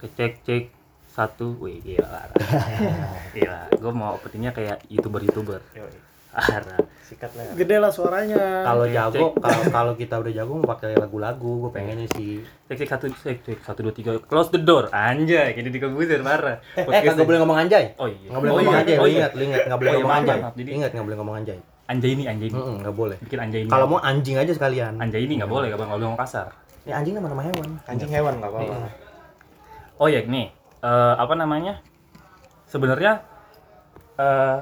Cek cek satu, wih gila parah. Gila, gue mau openingnya kayak youtuber-youtuber. Parah. Sikat lah. Gede lah suaranya. Kalau jago, kalau kalau kita udah jago mau pakai lagu-lagu, gue pengennya sih. Cek cek satu, cek cek satu dua tiga, close the door. Anjay, jadi dikebuser parah. Eh, eh kagak boleh ngomong anjay. Oh iya. Nggak boleh Oh ngomong iya, anjay, oh iya. ingat, lu ingat, nggak boleh Oh iya, ngomong anjay. Jadi- Ingat, nggak boleh ngomong anjay. Anjay ini, anjay ini. Nggak boleh. Bikin anjay ini. Kalau mau anjing aja sekalian. anjay ini nggak boleh, nggak boleh ngomong kasar. Ini anjing nama nama hewan. Anjing hewan nggak apa-apa. Oh ya, nih eh, apa namanya? Sebenarnya eh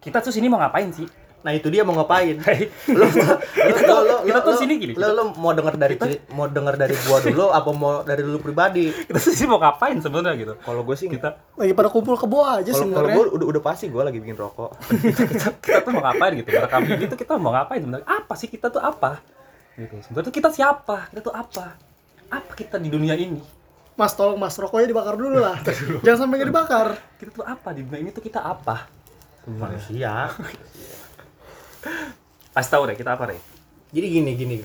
kita tuh sini mau ngapain sih? Nah itu dia mau ngapain? lu, kita tuh, kita tuh sini gini. Lu, lu mau denger dari ceri- mau denger dari gua dulu apa mau dari lu pribadi? Kita tuh sini mau ngapain sebenarnya gitu? Kalau gue sih Kita Lagi pada kumpul kebo aja kalau kalau sebenarnya. gue udah udah pasti gue lagi bikin rokok. kita tuh mau ngapain gitu? Merekam ini tuh kita mau ngapain sebenarnya? Apa sih kita tuh apa? Gitu. Sebenarnya tuh kita siapa? Kita tuh apa? Apa kita di dunia ini? Mas tolong mas rokoknya dibakar dulu lah. Jangan sampai nggak dibakar. Kita tuh apa di dunia ini tuh kita apa? Manusia. Pas tahu deh kita apa deh? Jadi gini gini.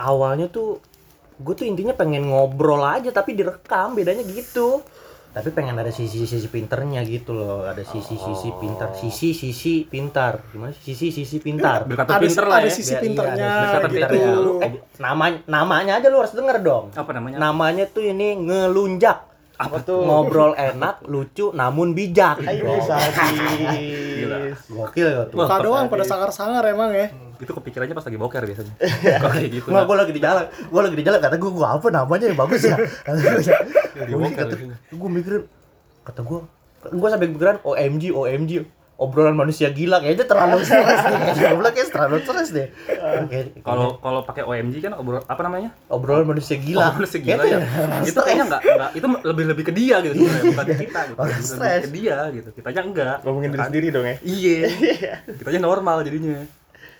Awalnya tuh gue tuh intinya pengen ngobrol aja tapi direkam bedanya gitu. Tapi pengen ada sisi-sisi pinternya gitu loh, ada sisi-sisi pintar, sisi-sisi pintar. Gimana sih? sisi-sisi pintar? Berkata Ada, pinter lah ada ya. sisi pinternya iya, ada sisi gitu. pinternya. Lu, eh, namanya namanya aja lu harus denger dong. Apa namanya? Namanya tuh ini ngelunjak. Apa tuh? Ngobrol enak, lucu, namun bijak. Ayo Gila. Gokil ya tuh. Muka doang pada sangar-sangar emang ya. Itu kepikirannya pas lagi boker biasanya. Kok kayak gitu. Nggak, nah. gue lagi di jalan, gue lagi di jalan, kata gue, gue apa namanya yang bagus ya? gue kata, gue mikirin, kata gue, gue sampai pikiran OMG, OMG, obrolan manusia gila, kayaknya terlalu stres deh, kayaknya kayak terlalu stres deh. Kalau kalau pakai OMG kan obrol apa namanya? obrolan manusia gila, Oh, segila Kayaknya ya. Itu kayaknya enggak, enggak itu lebih lebih ke dia gitu sebenarnya, bukan ke kita gitu. Orang Lebih stres. ke dia gitu. Kitanya enggak. Ngomongin diri Kan? sendiri dong ya. Iya. Kitanya normal jadinya.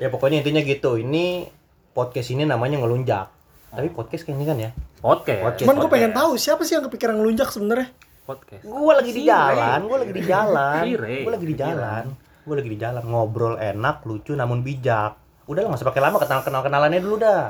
Ya pokoknya intinya gitu, ini podcast ini namanya ngelunjak. Tapi podcast kayak ini kan ya? Podcast. Podcast. Cuman gue pengen tahu siapa sih yang kepikiran ngelunjak sebenarnya. Podcast. Gue lagi di jalan, gue lagi di jalan, Si Ray. gue lagi di jalan, gue lagi di jalan ngobrol enak, lucu namun bijak. Udah lah nggak usah pakai lama kenal kenal kenalannya dulu dah.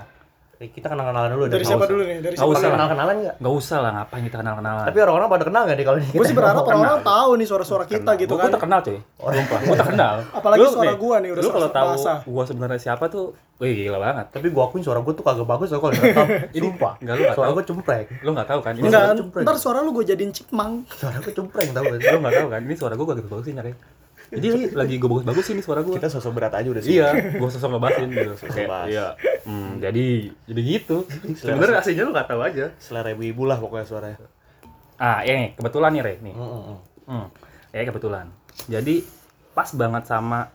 Eh, Kita kenal kenalan dulu. Dari siapa Nggak dulu nih? Dari Nggak siapa? usah. kenal kenalan nggak? Enggak usah lah ngapain kita kenal-kenalan. Tapi orang-orang pada kenal nggak nih kalau ini? Gue sih berharap Kenal. orang-orang tahu nih suara-suara kita gitu Gua kan. terkenal cuy. Sumpah, gua terkenal. Apalagi Lu suara gua nih, udah Lu kalau tahu gua sebenarnya siapa tuh, wih gila banget. Tapi gua akuin suara gua tuh kagak bagus kalau. Ini Sumpah. enggak lu enggak Suara tahu. gua cempreng. Lu enggak tahu kan? Ini Enggak, suara cempreng. ntar suara lu gue jadiin cipmang. Suara gua cempreng tau gak? lu enggak tahu kan? Ini suara gua gak bagus-bagusin ya, Kayak. Jadi lagi gua bagus-bagusin nih suara gua. Kita sosok berat aja udah sih. Iya, gua sosok ngebahasin gitu. Kayak, bahas. iya. Hmm, jadi jadi gitu. Sebenarnya aslinya lu gak tahu aja. Selera ibu-ibu lah pokoknya suaranya. Ah, ya nih, kebetulan nih, Re, nih. Mm, mm, mm. Hmm, ya kebetulan. Jadi pas banget sama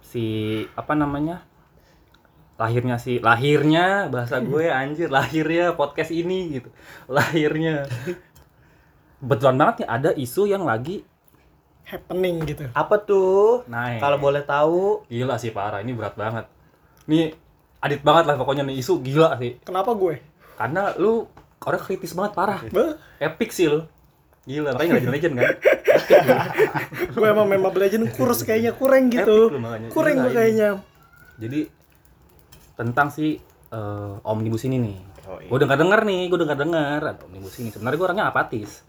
si apa namanya? Lahirnya si lahirnya bahasa gue anjir, lahirnya podcast ini gitu. Lahirnya. Kebetulan banget nih ada isu yang lagi Happening gitu. Apa tuh? naik. Kalau boleh tahu, gila sih parah, ini berat banget. Nih adit banget lah pokoknya nih isu gila sih. Kenapa gue? Karena lu orang kritis banget parah. Beh, Epic sih lu. Gila, makanya legend legend kan. gue emang memang Legend kurs kayaknya kurang gitu. Epic. Kurang gue kayaknya. Jadi tentang si eh, omnibus ini nih. Oh, iya. Gue dengar dengar nih, gue dengar dengar omnibus ini. Sebenarnya gue orangnya apatis.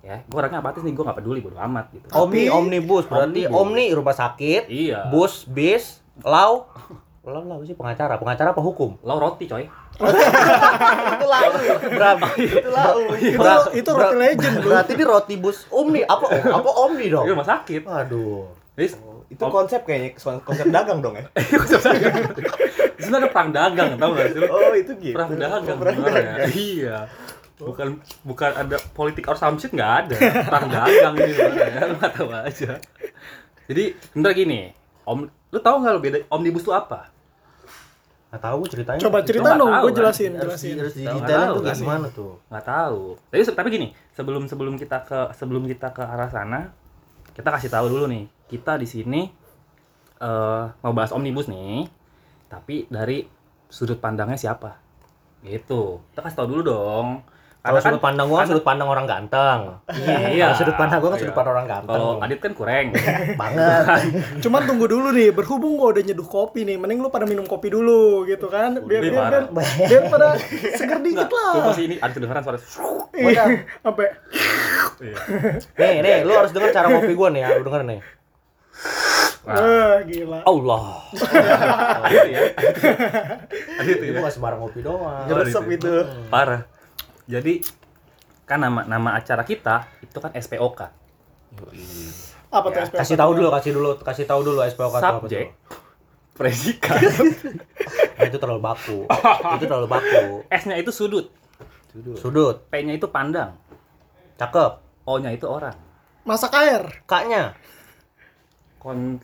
Ya, gue orangnya apatis nih, gue gak peduli bodo amat gitu. Omni, Tapi- omnibus berarti omni rumah sakit, Iya. bus, bis, lau, lau lau sih pengacara, pengacara apa hukum? Lo roti coy. itu lau, Bram, itu lau. Itu itu roti legend bro. Berarti di roti bus omni, apa apa omni dong? Rumah sakit. Aduh. Jadi Itu konsep kayaknya konsep dagang dong ya. di sana ada perang dagang, tau gak sih? Oh, itu gitu. Perang dagang Perang sebenarnya. dagang. Iya. Bukan bukan ada politik or some shit nggak ada. Perang dagang ini sebenarnya. Lu nggak tahu aja. Jadi, bentar gini. Om, lu tahu nggak lu beda omnibus itu apa? Nggak tahu ceritain. Coba cerita dong, gue kan? jelasin, harus, jelasin. harus didetailin tahu tuh gimana tuh. nggak tahu tapi tapi gini sebelum sebelum kita ke sebelum kita ke arah sana kita kasih tahu dulu nih kita di sini eh mau bahas omnibus nih tapi dari sudut pandangnya siapa gitu kita kasih tahu dulu dong Karena kan- sudut pandang gua kan sudut pandang orang ganteng. iya Kalau sudut pandang gua kan Iya. sudut pandang orang ganteng. kalau. Adit kan kurang banget. Cuman tunggu dulu nih, berhubung gua udah nyeduh kopi nih, mending lu pada minum kopi dulu gitu kan. Biar biar biar, biar pada seger dikit Nggak, sumpah lah. sih ini ada kedengeran suara Wadah. Sampai Nih, nih, lu harus denger cara ngopi gua nih ya, lu denger nih. eh gila. Allah. gitu ya Itu ya bukan sembarang ngopi doang. Ngeresep itu. parah jadi kan nama nama acara kita itu kan SPOK Apa tuh Ya, SPOK? Kasih tahu dulu, kasih dulu, kasih tahu dulu SPOK itu apa tuh. subjek predikat Nah, itu terlalu baku. itu terlalu baku. S-nya itu sudut Sudut, P-nya itu pandang cakep. O-nya itu orang Masak air. Kaknya, kon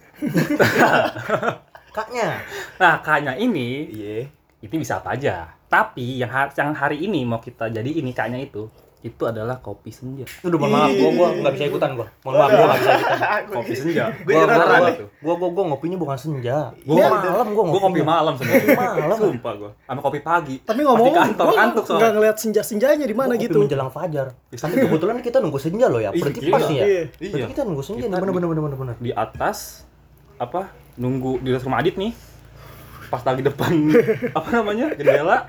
kaknya. nah K-nya ini Iya. itu bisa apa aja tapi yang ha- yang hari ini mau kita jadi ini K-nya itu itu adalah kopi senja Udah mohon maaf, gua gua enggak bisa ikutan gua. Mohon maaf, gua enggak bisa ikutan. kopi senja Gue Gua gua, gua. itu. gua, gua, gua ngopinya bukan senja. Gua Gua malam, malam gua gue kopi ngopinya. malam sebenarnya malam. sumpah gue sama kopi pagi Tapi ngomong, Pas di kantor gua soalnya ngeliat senja-senjanya di Gua mana ngopi gitu. menjelang fajar. Bisa. Tapi kebetulan kita nunggu senja loh ya. Ih, Berarti pas ya. Iya. Berarti iya kita nunggu senja Bener bener bener bener bener. di atas apa nunggu di rumah Adit nih pas lagi depan apa namanya jendela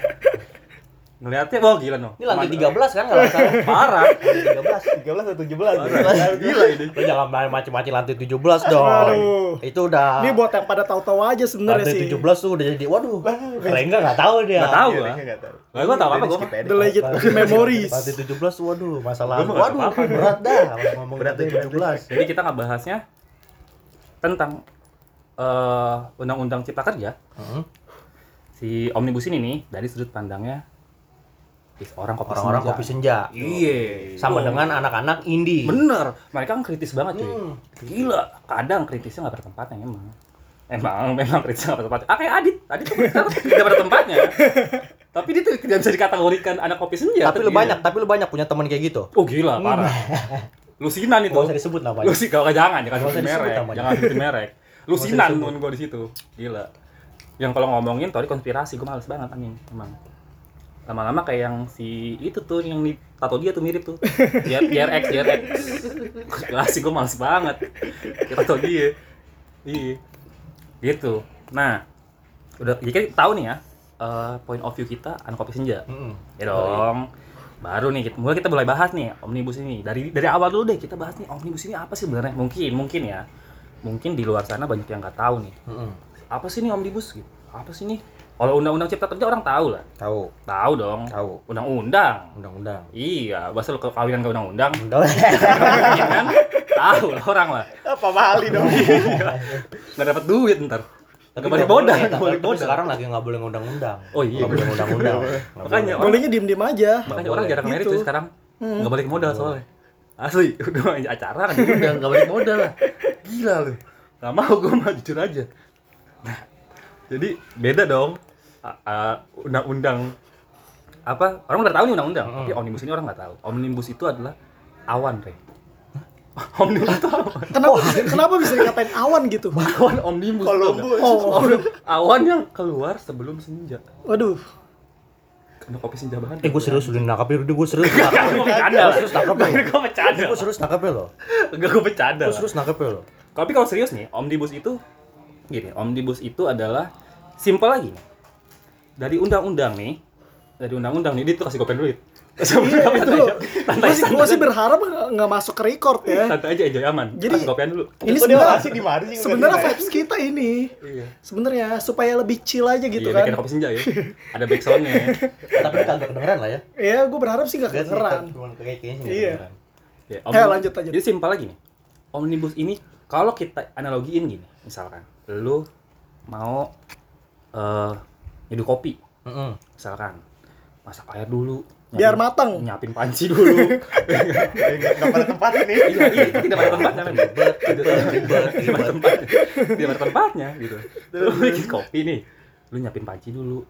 ngeliatnya wah gila no Ini lantai 13 kan kalau nggak salah. parah 13. 13 atau 17. gila ini Lu jangan main macam-macam lantai 17 dong. Aduh. Itu udah Ini buat yang pada tahu-tahu aja sebenarnya lantai sih. 17 tuh udah jadi waduh. Keren enggak enggak tahu dia. Nggak tahu Iya, gua. dia nggak tahu. Nggak, gua tahu apa, aja. The Legend of Memories. Lantai 17 waduh masalah. Nggak Waduh, berat dah ngomong Berat, lantai berat. 17. jadi kita nggak bahasnya tentang eh, undang-undang cipta kerja Heeh. si omnibus ini nih dari sudut pandangnya is orang kopi Orang-orang senja. kopi senja. iya Sama Oh. dengan anak-anak indie. bener mereka kan kritis banget cuy Hmm. gila kadang kritisnya nggak pada tempatnya emang emang memang kritisnya nggak pada tempatnya ah kayak Adit Adit tidak pada tempatnya tapi dia tuh tidak bisa dikategorikan anak kopi senja Tapi lu gila. banyak, tapi lu banyak punya teman kayak gitu. oh gila parah lusinan itu Gak usah disebut namanya. lu sih kalau jangan jangan sebutin disebut merek jangan sebutin merek lusinan usah disebut. temen gue di situ gila yang kalau ngomongin teori konspirasi gue males banget anjing emang lama-lama kayak yang si itu tuh yang di tato dia tuh mirip tuh JR, JRX JRX konspirasi gue males banget kita tato dia iya gitu nah udah jadi kita tahu nih ya eh, point of view kita anak kopi senja Heeh. Ya dong. Baru nih kita mulai kita mulai bahas nih omnibus ini. Dari dari awal dulu deh kita bahas nih omnibus ini apa sih sebenarnya? Mungkin mungkin ya. Mungkin di luar sana banyak yang nggak tahu nih. Heeh. Apa sih nih omnibus gitu? Apa sih nih? Kalau undang-undang cipta kerja orang tahu lah. Tahu, Tahu dong. tahu. Undang-undang. Undang-undang. Iya, bahasa lu kawinan ke undang-undang. Undang. Iya kan? Tahu lah orang lah. Apa Bali dong? Nggak dapat duit ntar. Nggak balik modal, nggak balik sekarang lagi nggak boleh ngundang-undang. Oh iya, Nggak boleh ngundang-undang. Makanya orang Bolehnya diem-diem aja. makanya orang jarang merit tuh sekarang Hmm. nggak balik modal soalnya asli udah acara kan udah nggak balik modal lah gila lu nggak mau gue mah jujur aja nah jadi beda dong undang-undang apa orang udah tahu nih undang-undang Hmm. tapi omnibus ini orang nggak tahu omnibus itu adalah awan re omnibus itu awan Kenapa kenapa bisa dikatain awan gitu? awan omnibus tau nggak? Columbus. Oh, awan yang keluar sebelum senja waduh. karena kopi senja banget Eh gue serius udah nangkap ya, udah gue serius nangkap. gue bercanda lah Serius nangkap ya. gue Gue serius nangkap ya lo. enggak gue bercanda Gue serius nangkap ya lo. Tapi kalau serius nih, omnibus itu gini, omnibus itu adalah simpel lagi nih. Dari undang-undang nih, dari undang-undang nih, dia tuh kasih kopen duit. Iya itu. Gue sih, gua santai, sih berharap nggak nggak masuk ke record ya. santai aja, enjoy aman. Jadi- kopian dulu. Ini sebenarnya di mana sih? sebenarnya Nggak vibes kita ini Iya. sebenarnya supaya lebih chill aja gitu iya, kan. bikin kopi senja ya. Ada backsoundnya. Tapi kagak kedengeran lah ya. Ya, gue berharap sih gak Nggak kedengeran. Nggak Iya. Ya, lanjut, lanjut. Jadi simpel lagi nih. Omnibus ini kalau kita analogiin gini, misalkan lu mau eh nyeduh kopi, Heeh. misalkan masak air dulu, Biar nyiapin- matang. nyiapin panci dulu. Nggak pada tempatnya nih. iya, iya, itu tidak pada tempatnya men. Tidak tidak pada tempatnya. Tidak pada tempatnya gitu. Lu bikin kopi nih. Lu nyiapin panci dulu.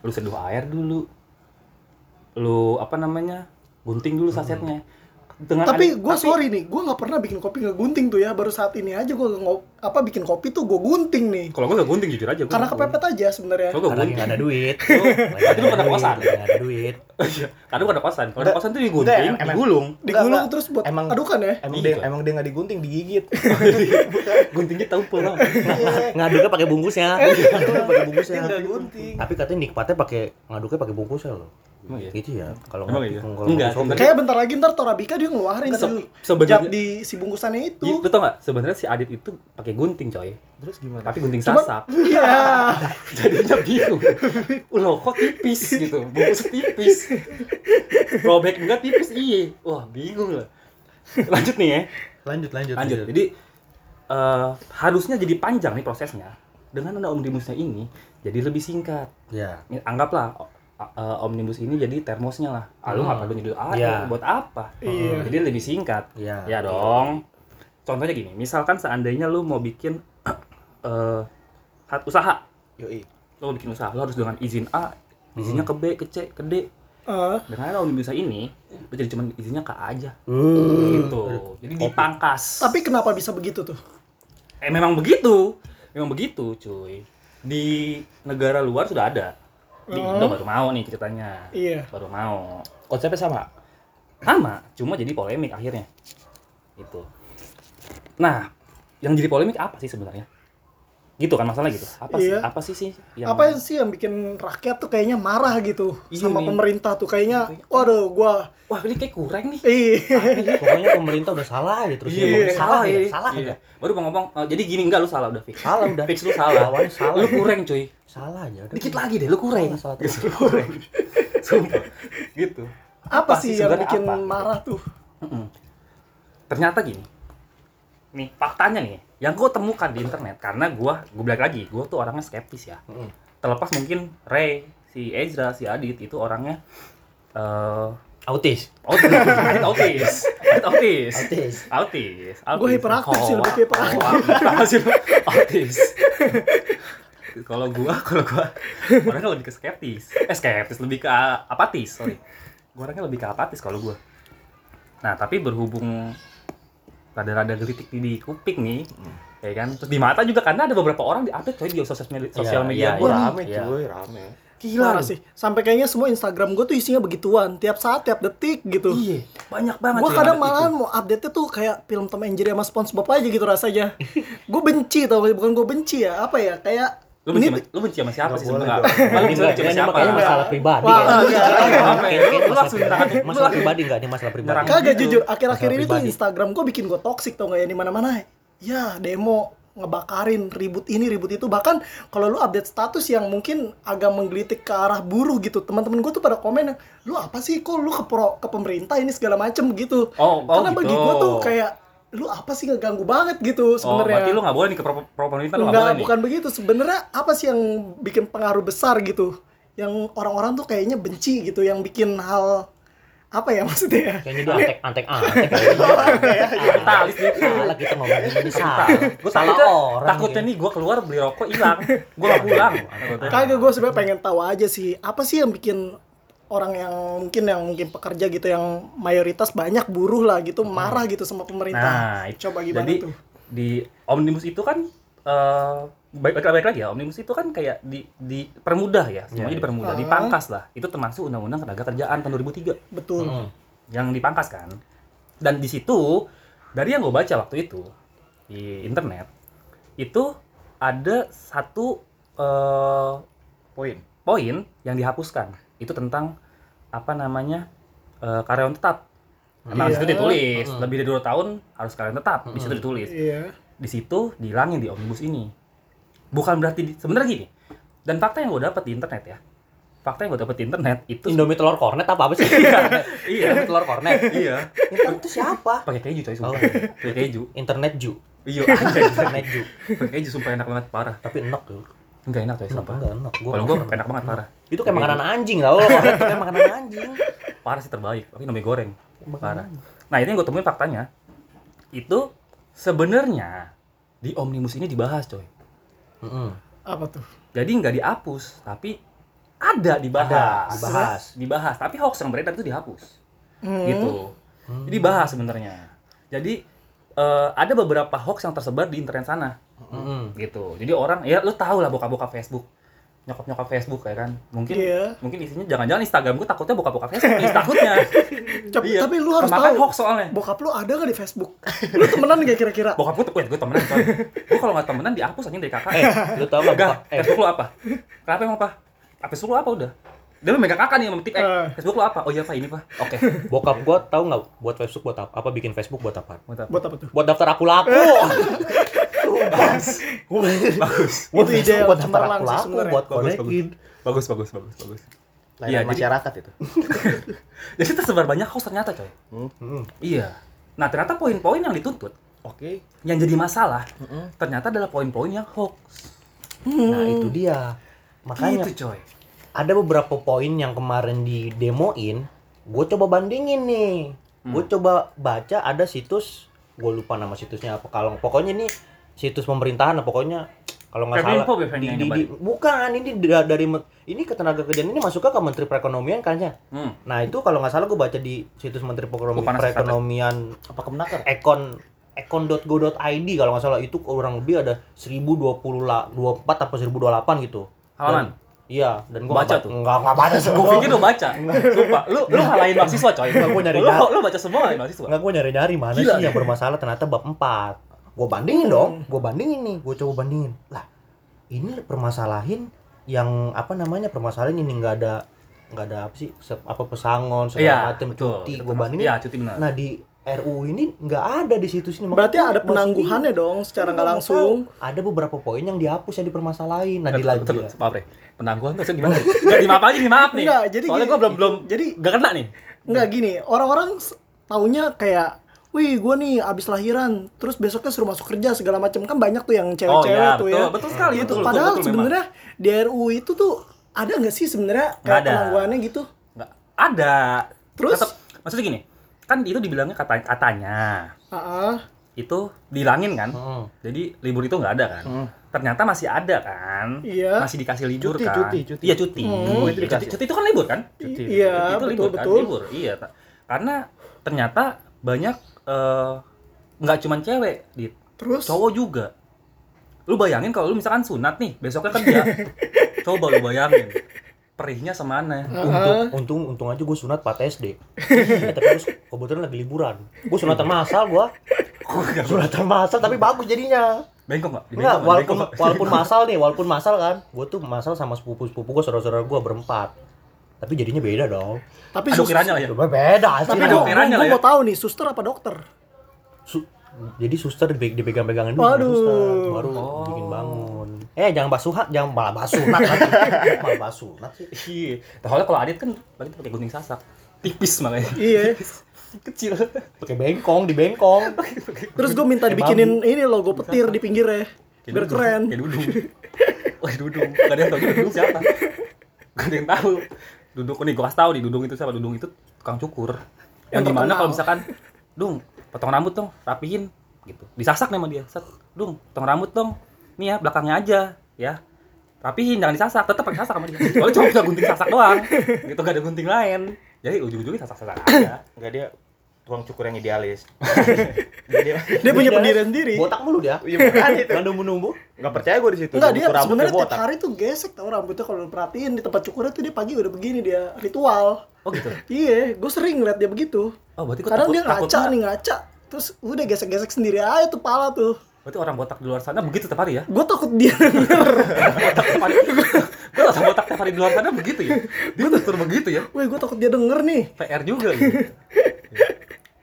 Lu seduh air dulu. Lu apa namanya? Gunting dulu sasetnya. Dengan Tapi gue sorry nih, gue nggak pernah bikin kopi ngegunting tuh ya. Baru saat ini aja gue apa bikin kopi tuh gue gunting nih. Kalau gue gak gunting jujur aja. Karena kepepet aja sebenarnya. Karena gunting. nggak ada duit. Berarti lu pada kosan. Nggak ada duit. Iya. Karena gue ada kosan. Kalau ada kosan tuh digunting, digulung. Digulung Enggak, terus buat emang- adukan ya. Emang Iya. dia emang dia nggak digunting, digigit. Guntingnya tumpul lah. Ngaduknya pakai bungkusnya. Pakai bungkusnya. Nggak gunting. Tapi katanya nikmatnya pakai ngaduknya pakai bungkusnya loh. Emang iya? Gitu ya. Kalau Emang ngopi- iya? kalau Enggak. Kayak bentar lagi ntar Torabika dia ngeluarin Se- sebenarnya- di si bungkusannya itu. Lu tau gak? Sebenarnya si Adit itu pakai gunting coy. Terus gimana? Tapi gunting Cuman- sasap. Iya. Jadinya bingung. Loh kok tipis gitu. Bungkus tipis. Robek enggak tipis iya. Wah bingung lah. Lanjut nih ya. Lanjut lanjut. Lanjut. Jadi eh, harusnya jadi panjang nih prosesnya. Dengan ada omnibusnya ini jadi lebih singkat. Ya. Anggaplah eh, omnibus ini jadi termosnya lah. Ah, lu Hmm. nggak perlu jadi ah, Iya. buat apa? Iya. Jadi lebih singkat. Iya. Ya dong. Contohnya gini, misalkan seandainya lu mau bikin eh hat- usaha, Yoi. lu mau bikin usaha, lu harus dengan izin A, izinnya ke B, ke C, ke D. Eh, Dengan ada omnibus ini, lu jadi cuma izinnya ke A aja. Uh. Gitu. Jadi dipangkas. tapi kenapa bisa begitu tuh? eh memang begitu. Memang begitu, cuy. Di negara luar sudah ada. Di Oh. Indo baru mau nih ceritanya. Iya. Baru mau. Konsepnya sama. sama cuma jadi polemik akhirnya gitu nah yang jadi polemik apa sih sebenarnya gitu kan masalah gitu apa sih Iya. apa sih sih yang Apa sih yang bikin rakyat tuh kayaknya marah gitu Iya sama nih. pemerintah tuh kayaknya waduh gua wah ini kayak kurang nih ih Pokoknya pemerintah udah salah aja terus Iya, dia ngomong, salah iya. ya, salah Iya. aja. baru mau ngomong "Oh, jadi gini enggak lu salah udah fix Salah udah. fix lu salah Lawannya salah. lu kurang cuy Salah aja udah. dikit lagi deh lu kurang Salah, salah terus. lu kurang sumpah gitu apa, sih yang bikin apa? marah tuh? Ternyata gini, nih faktanya nih, yang gue temukan di internet karena gue, gue balik lagi, gue tuh orangnya skeptis ya. Mm. Terlepas mungkin Ray, si Ezra, si Adit itu orangnya eh Autis. autis, autis, autis, Autis. autis, Gua hiperaktif sih, lebih ke hiperaktif. Autis. Kalau gua, kalau gua orangnya lebih ke skeptis. Eh skeptis, lebih ke apatis, sorry. Gua orangnya lebih ke apatis kalau gua. Nah, tapi berhubung rada-rada gelitik di kuping nih, ya kan? Terus di mata juga karena ada beberapa orang di update coy di sosial media, sosial Iya, media iya, gua. iya. Rame Iya. cuy, rame. Gila Marah lu. sih. Sampai kayaknya semua Instagram gue tuh isinya begituan, tiap saat, tiap detik gitu. Iya, banyak banget Gue kadang update malahan itu. mau update-nya tuh kayak film Tom and Jerry sama SpongeBob aja gitu rasanya. gue benci tau bukan gue benci ya, apa ya? Kayak Lu benci, ini lu benci sama siapa sih sebenarnya? Lu benci Enggak, sama ini siapa? kayaknya masalah pribadi. Wah, kayaknya. enggak, enggak, enggak. Kayaknya Lu masalah langsung nyerang- Masalah pribadi enggak? Ini masalah pribadi. Kagak gitu. jujur, akhir-akhir ini tuh. Instagram gue bikin gue toxic tau gak ya di mana-mana. Ya demo ngebakarin ribut ini ribut itu bahkan kalau lu update status yang mungkin agak menggelitik ke arah buruh gitu teman-teman gue tuh pada komen lu apa sih kok lu ke pro ke pemerintah ini segala macem gitu Oh, oh karena bagi gitu. gue tuh kayak lu apa sih ngeganggu banget Oh, gitu sebenarnya berarti lu nggak boleh nih ke pemerintah lu nggak Enggak, boleh nih. bukan begitu. Sebenarnya apa sih yang bikin pengaruh besar gitu? Yang orang-orang tuh kayaknya benci gitu, yang bikin hal apa ya maksudnya ya? Kayaknya dia antek antek antek kayaknya. Kapitalis dia. Salah kita ngomongin ini salah. Gue Salah takutnya, orang. takutnya nih gue keluar beli rokok hilang, gue gak pulang. Takutnya. Kagak gue sebenarnya pengen tahu aja sih, apa sih yang bikin orang yang mungkin yang mungkin pekerja gitu yang mayoritas banyak buruh lah gitu marah gitu sama pemerintah. Nah, itu- Coba gimana jadi tuh? di omnibus itu kan eh baik, baik, baik lagi ya omnibus itu kan kayak di dipermudah ya semuanya Iya, iya. dipermudah Ah. dipangkas lah itu termasuk undang-undang tenaga kerjaan tahun 2003 Betul. Mm. yang dipangkas kan dan di situ dari yang gue baca waktu itu di internet itu ada satu eh, Poin. poin yang dihapuskan itu tentang apa namanya eh, karyawan tetap Memang di situ Iya. ditulis Mm. lebih dari dua tahun harus karyawan tetap di situ Mm. ditulis Iya. di situ dihilangin di omnibus ini bukan berarti sebenarnya gini dan fakta yang gue dapat di internet ya fakta yang gue dapat di internet itu Indomie telur kornet apa apa sih? iya Indomie telur kornet. iya Itu itu siapa? pakai keju coy Oh, sumpah pakai keju internet ju. iya Internet ju. pakai keju sumpah enak banget parah Tapi enak tuh. Enggak enak coy sumpah Enggak enak. Gua kalau gue enak banget parah. Itu kayak makanan anjing tau lo. Kayak makanan anjing. parah sih terbaik. Tapi namanya goreng. Parah. nah ini yang gue temuin faktanya. Itu sebenarnya di omnibus ini dibahas coy. Mm-mm. Apa tuh? jadi nggak dihapus tapi ada dibahas. Ada, dibahas. dibahas. Tapi hoax yang beredar itu dihapus. Hmm. gitu. Hmm. jadi bahas sebenarnya. Jadi eh, ada beberapa hoax yang tersebar di internet sana Mm-mm. gitu jadi orang ya lu tahu lah buka-buka Facebook nyokap-nyokap Facebook ya kan mungkin Iya. mungkin isinya jangan-jangan Instagram gue takutnya buka-buka Facebook nih takutnya Tapi, Iya. tapi lu harus Kemakan tahu. hoax soalnya Bokap lu ada gak di Facebook? lu temenan gak kira-kira? bokap gue tuh gue temenan coy gue kalau nggak temenan dihapus aja dari kakak Eh, lu tau gak? enggak buka- Eh, Facebook lu apa kenapa emang apa apa Facebook lu apa udah Dia megang kakak nih sama tip, eh, Eh. Facebook lo apa? Oh iya pak, ini pak. Oke. Bokap gua tahu nggak buat Facebook buat apa? Apa bikin Facebook buat apa? Mantap. Buat apa tuh? Buat daftar aku laku. Bagus. Itu ide buat daftar aku laku, buat Bagus, konekin. Bagus, bagus, bagus, bagus. Iya, masyarakat itu. Jadi tersebar banyak hoax ternyata coy. Hmm. Iya. Nah ternyata poin-poin yang dituntut, Oke. yang jadi masalah, ternyata adalah poin-poin yang hoax. Nah, itu dia. Makanya Gitu coy. Ada beberapa poin yang kemarin di demoin, gue coba bandingin nih. Gue coba baca ada situs, gue lupa nama situsnya apa. Kalau pokoknya ini situs pemerintahan, pokoknya kalau nggak salah. Feminfo biasanya di- di- di- bukan, ini da- dari ini ketenaga kerjaan ini masuknya ke Menteri Perekonomian kan ya. Hmm. Nah itu kalau nggak salah gue baca di situs Menteri Perekonomian, Perekonomian Apa kemenaker? ekon ekon.go.id kalau nggak salah itu kurang lebih ada 1020 lah 24 atau 1028 gitu. Halaman? Iya, dan gua Baca tuh? Nggak nggak baca Gue semua. pikir lo baca. Sumpah, lu lu ngalahin mahasiswa coy. Nggak, gua nyari lu, lu baca semua ngalahin mahasiswa. Nggak gue nyari-nyari mana Gila, sih yang bermasalah ternyata bab 4. Gue bandingin dong, gue bandingin nih, gue coba bandingin. Lah, ini permasalahin yang apa namanya permasalahan ini nggak ada nggak ada apa sih apa pesangon segala Iya, macam betul. cuti gue bandingin. Iya, cuti benar. Nah di RU ini nggak ada di situs ini. Berarti ada gua penangguhannya dong secara nggak Gua langsung. Ada beberapa poin yang dihapus yang dipermasalahin. Nah Betul, dilanjut. Penangguhan tuh gimana? Enggak di maaf aja di maaf nih. Enggak, jadi Soalnya gue belum belum Jadi enggak kena nih. nggak gini, orang-orang taunya kayak Wih, gue nih abis lahiran, terus besoknya suruh masuk kerja segala macam kan banyak tuh yang cewek-cewek iya, tuh betul, ya. betul sekali, betul, Padahal sebenarnya di RU itu tuh ada nggak sih sebenarnya Nggak kayak penangguhannya gitu? Enggak ada. Terus? Tetep- maksudnya gini, kan itu dibilangnya kata katanya Ah, itu dihilangin kan. Hmm. Jadi libur itu nggak ada kan. Hmm. Ternyata masih ada kan. Iya. Masih dikasih libur Cuti, kan. cuti, cuti. Iya cuti. Hmm. Cuti, cuti, cuti itu kan libur kan? Cuti. iya, itu betul libur kan? betul. Libur. Iya. Karena ternyata banyak eh, nggak cuman cewek, di Terus cowok juga. Lu bayangin kalau lu misalkan sunat nih, besoknya kerja. Coba lu bayangin. Perihnya semana. Untung, untung, untung aja gue sunat 4 SD. Eh, tapi terus kebetulan lagi liburan. Gue sunatan masal gue. Sunatan masal tapi bagus jadinya. Bengkok nggak? Nggak? walaupun Bengkok walaupun masal nih, walaupun masal kan. Gue tuh masal sama sepupu-sepupu gue, saudara-saudara gue berempat. Tapi jadinya beda dong. tapi Ada sus- ukiranya lah ya. Beda sih. tapi Ada gue ya. mau tahu nih suster apa dokter? Su- jadi suster dipe- dipegang-pegangin dulu Waduh. suster, baru Oh. bikin. Eh jangan basuh jangan malah basuhnat lagi. malah basuhnat sih. Iya. Soalnya kalau Adit kan lagi pakai gunting sasak. Tipis makanya. Iya. Kecil. Pakai bengkong, di bengkong. Terus gue minta dibikinin ini logo petir di pinggirnya. Biar keren. Kayak dudung. Wah, dudung. Gak ada yang tahu dudung siapa. Gak ada yang tahu. Dudung, nih gue kasih tahu nih, dudung itu siapa? Dudung itu tukang cukur. Yang, di mana kalau misalkan, Dung, potong rambut dong, rapihin. gitu. Disasak nih sama dia. Set, Dung, potong rambut dong. Nih ya, belakangnya aja. Ya, rapihin, jangan disasak. Tetap pakai sasak sama dia. Soalnya cuma bisa gunting sasak doang. Gitu, gak ada gunting lain. Jadi ujung-ujungnya sasak-sasak aja. Enggak dia tukang cukur yang idealis. dia Dia punya pendirian sendiri. Botak mulu dia. Iya bukan itu. Nggak numbu-numbu. Enggak percaya gue di situ. Enggak dia sebenarnya tiap hari tuh gesek tau rambutnya kalau lu perhatiin di tempat cukurnya tuh dia pagi udah begini dia ritual. Oh gitu? Iya, gue sering ngeliat dia begitu. Oh berarti gua Kadang takut- dia ngaca nih ngaca, terus udah gesek-gesek sendiri aja tuh pala tuh. Berarti orang botak di luar sana begitu tiap hari ya? Gue takut dia denger. botak tiap hari. Gue rasa botak tiap hari di luar sana begitu ya? Dia tutur begitu ya? Wih, gue takut dia denger nih. PR juga gitu.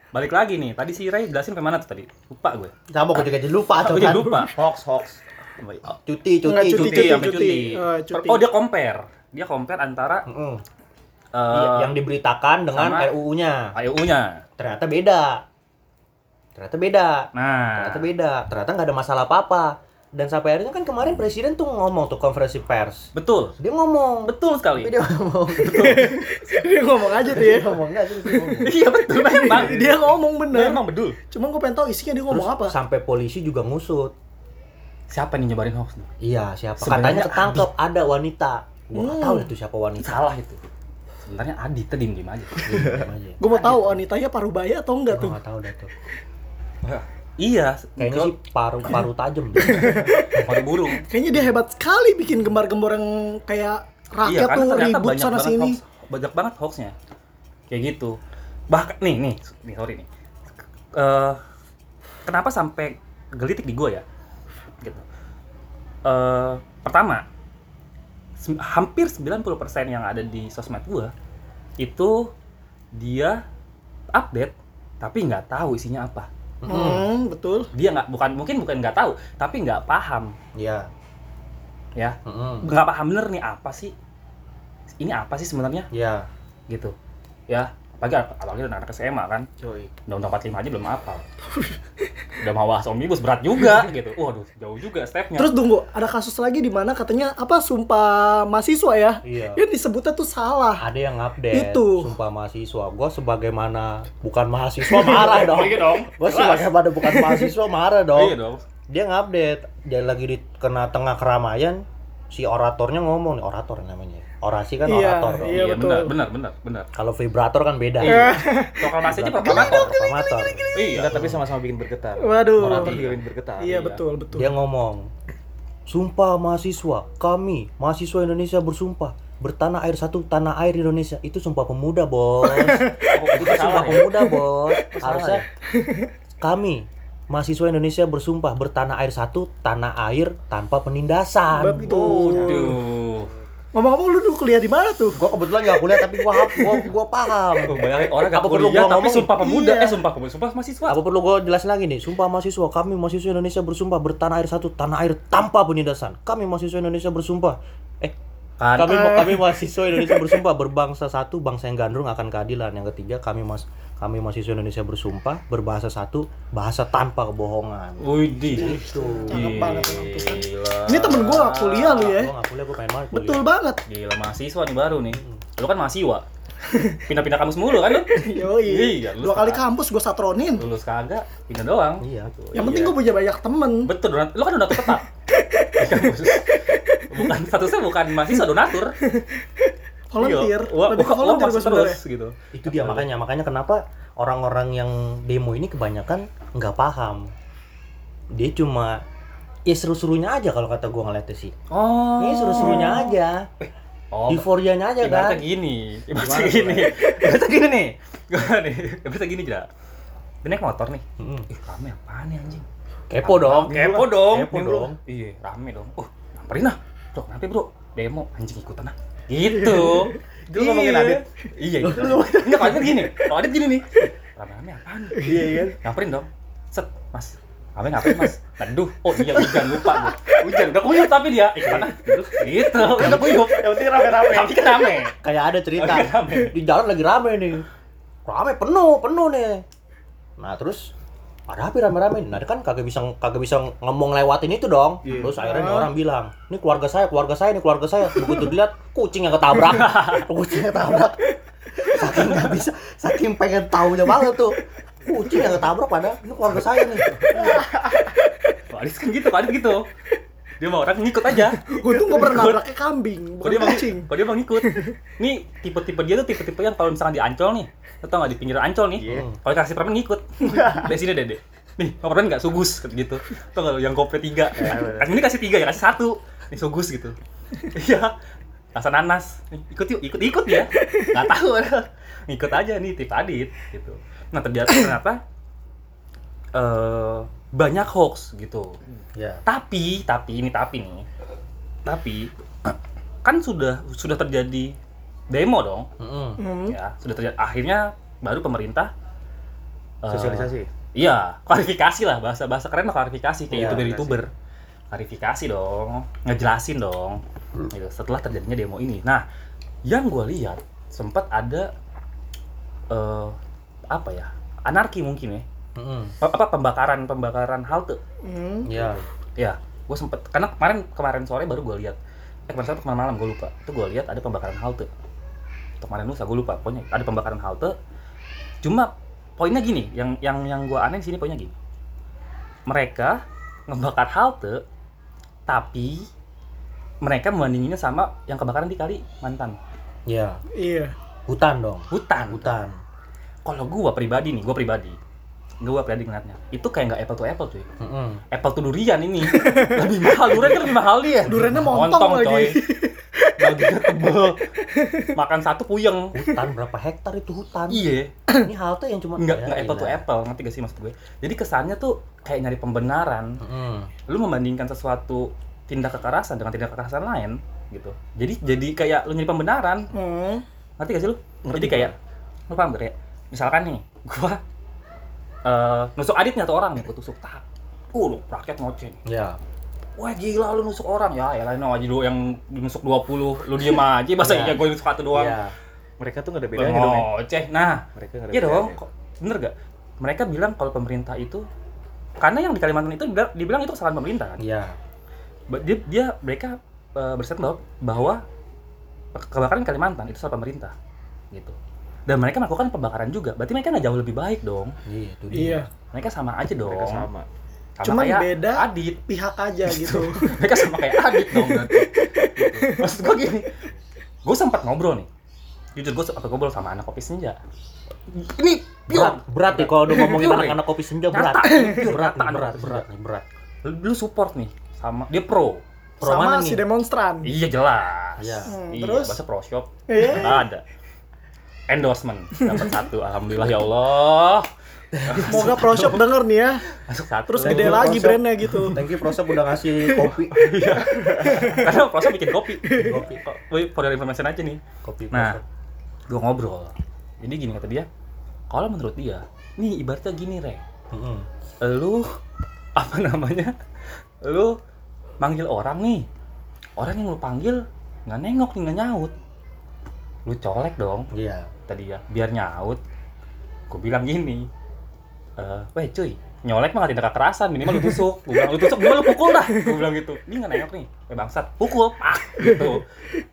Balik lagi nih, tadi si Ray jelasin ke mana tuh tadi? Lupa gue. Sama gue juga jadi lupa. Aku coba. jadi lupa. Hoax, hoax. Cuti, cuti, Nggak, cuti. cuti, Cuti, cuti. cuti. Eh, cuti. Oh dia compare. Dia compare antara eh, Iya, yang diberitakan dengan RUU-nya. AUU-nya. Ternyata beda. Ternyata beda. Nah, Ternyata beda. Ternyata nggak ada masalah apa-apa. Dan sampai akhirnya kan kemarin presiden tuh ngomong tuh konferensi pers. betul. Dia ngomong. Betul sekali. Tapi dia ngomong. dia ngomong aja tuh ya. Dia ngomong enggak sih. dia ngomong. Iya betul memang. Dia ngomong bener. Memang betul. Cuman gue pengen tahu isinya dia ngomong apa. Sampai polisi juga ngusut. Siapa nih nyebarin hoax nih? Iya, siapa? Sebenarnya Katanya ketangkep ada wanita. Gua nggak Hmm. tahu itu siapa wanita. Salah itu. Sebenarnya Adi tadi diem diem aja. Aja. Gue mau tahu wanitanya paruh baya atau enggak Gua tuh. nggak tahu dah tuh. Iya. Kayaknya sih paru paru tajam. paru burung. Kayaknya dia hebat sekali bikin gembar-gembor yang kayak rakyat tuh Iya, ternyata ribut sana banget sini. hoax, banyak banget hoaxnya kayak gitu bahkan nih nih nih sorry nih Eh, kenapa sampai gelitik di gua ya gitu Eh, pertama hampir 90% yang ada di sosmed gua itu dia update tapi nggak tahu isinya apa Hmm, betul. dia nggak bukan mungkin bukan nggak tahu tapi nggak paham. Iya. ya. Nggak paham bener nih apa sih? Ini apa sih sebenarnya? Iya. gitu. Ya apalagi apalagi anak-anak SMA kan Coy. undang-undang 45 aja belum hafal udah mau bahas omnibus berat juga gitu waduh jauh juga stepnya Terus tunggu, ada kasus lagi di mana katanya apa sumpah mahasiswa ya? Iya. Yang disebutnya tuh salah. Ada yang update Itu. sumpah mahasiswa. Gua sebagaimana bukan mahasiswa marah dong. iya dong Gua sebagaimana bukan mahasiswa marah dong. iya dong Dia ngupdate, dia lagi di kena tengah keramaian, si oratornya ngomong nih, orator namanya. Orasi kan Iya, orator dong. iya. iya betul. benar benar benar benar Kalau vibrator kan beda. iya proklamasi aja proklamator Proklamator. iya Enggak, tapi sama-sama bikin bergetar. Waduh. Orator juga bikin bergetar. Iya betul betul. Dia ngomong, sumpah mahasiswa, kami mahasiswa Indonesia bersumpah bertanah air satu tanah air Indonesia itu sumpah pemuda bos. oh, itu sumpah ya pemuda bos. Harusnya kami mahasiswa Indonesia bersumpah bertanah air satu tanah air tanpa penindasan. Betul. Waduh. Ngomong-ngomong lu dulu kuliah di mana tuh? Gua kebetulan nggak kuliah tapi gua hap- gua gua paham. Tuh, bayangin orang gak Apa perlu kuliah gua tapi ngomong? sumpah pemuda Iya. eh sumpah pemuda sumpah mahasiswa Apa perlu gua jelasin lagi nih? Sumpah mahasiswa, kami mahasiswa Indonesia bersumpah bertanah air satu, tanah air tanpa penindasan. Kami mahasiswa Indonesia bersumpah. Eh, kan kami kami mahasiswa Indonesia bersumpah berbangsa satu, bangsa yang gandrung akan keadilan. Yang ketiga, kami mas kami mahasiswa Indonesia bersumpah berbahasa satu, bahasa tanpa kebohongan. Widih. Itu. Cakep banget emang tuh. Gila. Ini temen gua gak kuliah lu ya. Gua nggak kuliah, gua pengen banget kuliah. Betul banget. Gila mahasiswa nih baru nih. Lu kan mahasiswa. Pindah-pindah kampus mulu kan lu? Yoi. Iya, Dua kali kampus gua satronin. Lulus kagak, pindah doang. Iya. Yang penting gua punya banyak temen. Betul, donat. Lu kan donatur tetap. Bukan statusnya bukan mahasiswa donatur. Volunteer. Iya. Wah, Lebih ke volunteer masuk sebenarnya. terus gitu. Itu dia makanya makanya kenapa orang-orang yang demo ini kebanyakan nggak paham. Dia cuma ya seru-serunya aja kalau kata gua ngeliatnya sih. Oh. Ini seru-serunya aja. Oh, Euforianya aja ibaratnya kan. gini. Ibaratnya gini. Ibaratnya gini nih. Gimana nih? Ibaratnya gini, Jra. Dia naik motor nih. Mm. Ih, rame apaan nih anjing? Kepo dong. Kepo dong. Kepo dong. Iya, rame dong. Oh, nyamperin lah. Bro, kenapa bro? Demo anjing ikutan ah. Gitu. Itu lu ngomongin Iya. Adit? Iya, gitu. Enggak, kalau Adit gini. Kalau Adit gini nih. Rame-rame apaan? Iya kan? Nyamperin dong. Set, Mas. Rame ngapain, Mas? Aduh, oh iya hujan lupa gua. Hujan udah kuyup tapi dia ikutan ah. Gitu. Gitu, udah kuyup. Yang penting rame-rame. Tapi kan rame. Kayak ada cerita. Di jalan lagi rame nih. Rame penuh, penuh nih. Nah, terus ada apa rame-rame? Nah, kan kagak bisa kagak bisa ngomong lewatin itu dong. Iya. Terus akhirnya orang bilang, "Ini keluarga saya, keluarga saya, ini keluarga saya." Begitu dilihat kucing yang ketabrak. kucing yang ketabrak. Saking nggak bisa, saking pengen tahunya banget tuh. Kucing yang ketabrak pada ini keluarga saya nih. Kalau Adit kan gitu, Adit gitu. Dia mau orang ngikut aja. Untung gua pernah nabraknya kambing, Kalau bukan dia mau kucing. kalau dia mau ngikut. Nih tipe-tipe dia tuh tipe-tipe yang kalau misalkan di Ancol nih, lo tau nggak di pinggir Ancol nih, Iya. kalau kasih permen ngikut. Dari sini deh, deh. Nih, mau permen nggak sugus gitu. Tau lo yang gope tiga. Kasih ini kasih tiga ya, kasih satu. Nih sugus gitu. Iya. Rasa nanas. Nih, ikut yuk, ikut ikut ya. Nggak tahu. Ngikut aja nih tipe Adit gitu. Nah ternyata ternyata eh banyak hoax gitu. Ya. tapi tapi ini tapi nih. Tapi kan sudah sudah terjadi demo dong. Mm-mm. Hmm. ya sudah terjadi. Akhirnya baru pemerintah eh, Sosialisasi. iya klarifikasi lah. Bahasa bahasa keren lah klarifikasi. Kayak Iya, youtuber klarifikasi. youtuber. Klarifikasi dong. Ngejelasin dong. Gitu setelah terjadinya demo ini. Nah yang gue lihat sempat ada eh apa ya anarki mungkin ya Mm-mm. apa pembakaran pembakaran halte Hmm. Ya. Ya, gue sempet karena kemarin kemarin sore baru gue lihat. Eh kemarin sore kemarin malam gue lupa. Itu gue lihat ada pembakaran halte. Atau kemarin lusa gue lupa. Pokoknya ada pembakaran halte. Cuma poinnya gini, yang yang yang gue aneh di sini poinnya gini. Mereka ngebakar halte, tapi mereka membandinginnya sama yang kebakaran di Kalimantan. Ya. Iya. Hutan dong. Hutan. Hutan. Kalau gue pribadi nih, gue pribadi, gue pribadi ngeliatnya, itu kayak nggak apple to apple cuy. Mm-mm. Apple to durian ini. Lebih mahal durian kan lebih mahal dia. Duriannya montong lagi. coy. Tebel. Makan satu puyeng. Hutan berapa hektar itu hutan? iya. Ini halte yang cuma nggak Ya, nggak apple to apple ngerti gak sih maksud gue? Jadi kesannya tuh kayak nyari pembenaran. Mm-mm. lu membandingkan sesuatu tindak kekerasan dengan tindak kekerasan lain gitu. Jadi jadi kayak lu nyari pembenaran. Hmm. ngerti gak sih lu? Jadi kayak lu paham gak ya misalkan nih gua eh nusuk adit nih atau orang nih gua tusuk tak. Uh lu rakyat ngoceh. Ya. Wah gila lu nusuk orang. Ya ya lain aja dulu yang nusuk 20 lu diem aja masa Iya. iya gue nusuk satu doang? Ya. Mereka tuh nggak ada bedanya dong. ya. ngoceh. Nah Mereka nggak ada iya dong bener gak mereka bilang kalau pemerintah itu karena yang di Kalimantan itu dibilang, itu kesalahan pemerintah kan? Ya. Ba- dia, dia mereka uh, berstatement bahwa kebakaran Kalimantan itu salah pemerintah gitu dan mereka melakukan pembakaran juga berarti mereka nggak jauh lebih baik dong iya itu dia Iya. mereka sama aja dong Mereka sama. Sama Cuman kayak beda Adit Pihak aja gitu. mereka sama kayak Adit dong gitu. maksud gue gini gue sempat ngobrol nih jujur gue sempat ngobrol sama anak kopi senja ini berat berat nih kalau udah ngomongin anak-anak kopi senja berat berat berat berat nih berat lu, lu support nih sama dia pro Pro Sama mana si nih? demonstran. iya jelas Iya. Hmm, iya terus? bahasa pro shop Iya. ada endorsement dapat satu. Alhamdulillah ya Allah. Semoga Pro Shop denger nih ya. masuk satu. Terus Thank gede you, lagi Pro Shop. brandnya gitu. thank you Prosop udah ngasih kopi. Karena pro shop bikin kopi. Kopi. Woi, for your information aja nih. Kopi nah gue ngobrol. Jadi gini kata dia kalau menurut dia nih ibaratnya gini re. Mm-mm. lu apa namanya? Lu manggil orang nih. Orang yang lu panggil nggak nengok nih nggak nyaut. Lu colek dong. Iya tadi ya biar nyaut. Gue bilang gini eh weh cuy nyolek mah tindak kekerasan minimal lu tusuk. Gue bilang lu tusuk minimal lu pukul dah. Gue bilang gitu. Ini nggak nengok nih. Weh bangsat pukul. Pak gitu.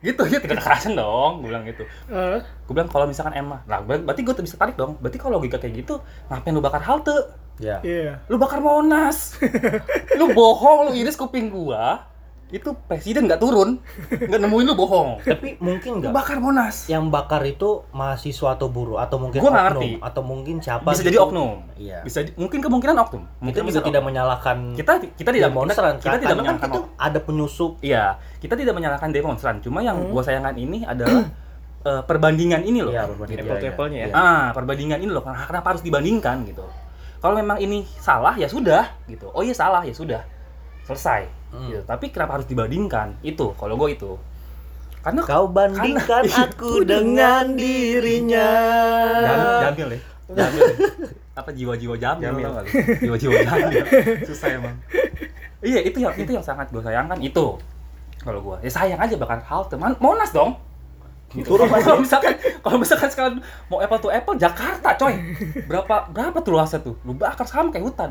Gitu ya tindak kekerasan dong gue bilang gitu. Eh, gue bilang kalau misalkan emang lah ber- berarti gue bisa tarik dong. Berarti kalau logika kayak gitu ngapain lu bakar halte? Ya Iya. lu bakar monas. Lu bohong lu iris kuping gua itu presiden nggak turun. Nggak nemuin lu bohong. Tapi mungkin nggak? Bakar monas. Yang bakar itu mahasiswa atau buruh atau mungkin Gua oknum ngerti. atau mungkin siapa bisa gitu. jadi oknum. Iya. Bisa mungkin kemungkinan oknum. Kita mungkin juga bisa tidak oknum. menyalahkan kita kita tidak demonstran kita, kita tidak karena kan menyalahkan itu oknum. ada penyusup. Iya. Kita tidak menyalahkan demonstran. Cuma yang Hmm. gua sayangkan ini adalah eh, perbandingan ini loh. Iya, berbanding Apple to apple-nya ya. ah perbandingan ini loh. Kenapa harus dibandingkan gitu? Kalau memang ini salah ya sudah gitu. Oh iya salah ya sudah. Selesai Hmm. gitu. tapi kenapa harus dibandingkan? Itu kalau gue itu. Karena kau bandingkan Karena- aku dengan dirinya. Jamil, jamil ya? Jamil. Ya. apa jiwa-jiwa jamil, Jamil. jiwa-jiwa jamil. Susah emang. Iya itu yang itu yang sangat gue sayangkan itu. Kalau gue ya sayang aja bakal halte Man- monas dong. Gitu. kalau misalkan kalau misalkan sekarang mau apple to apple Jakarta coy. Berapa berapa tuh luasnya tuh? Lu bakar sama kayak hutan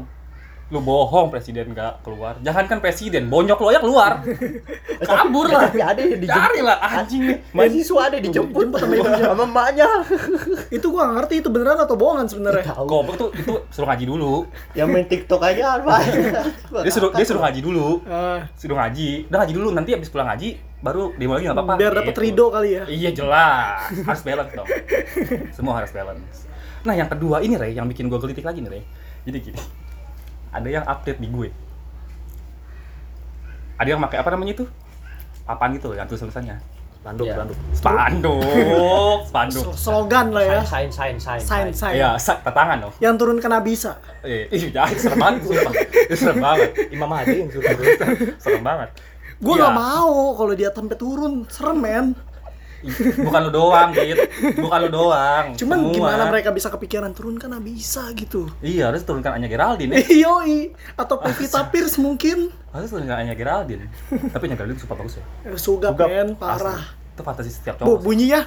lu bohong presiden nggak keluar jangankan presiden bonyok lo ya keluar kabur lah tapi ada yang dijemput cari lah anjing nih mahasiswa ada dijemput sama ibunya. sama emaknya Itu gua nggak ngerti itu beneran atau bohongan sebenarnya. tahu Goblok tuh itu suruh ngaji dulu. yang main tiktok aja apa Dia suruh dia suruh ngaji dulu. Ah, Suruh ngaji. Udah ngaji dulu nanti habis pulang ngaji baru demo lagi enggak apa-apa. biar dapat Gitu. ridho kali ya. Iya jelas. Harus balance dong. Semua harus balance. Nah, yang kedua ini Rey yang bikin gue gelitik lagi nih Rey. Jadi gini. Ada yang update di gue. Ada yang pakai apa namanya itu? Papan gitu loh yang tulisan-tulisannya. Spanduk, Iya. spanduk. Spanduk, spanduk. Sl- Slogan lah ya. sain sain sain Sign sign. Iya, sa- tangan dong. Yang turun kena bisa. Eh, ih, jangan serem banget, serem banget. imam hadi yang suruh Serem banget. Gue Iya. nggak mau kalau dia sampai turun, serem men. Bukan lu doang gitu bukan lu doang. Cuman Semua. gimana mereka bisa kepikiran turun kena bisa gitu. iya harus turunkan Anya Geraldine ya. Yoi, atau Pevita Pierce mungkin. harus turunkan Anya Geraldine. Tapi Anya Geraldine super bagus ya. Eh, Sugap, men, parah. itu fantasi setiap Bu, cowok. bunyinya.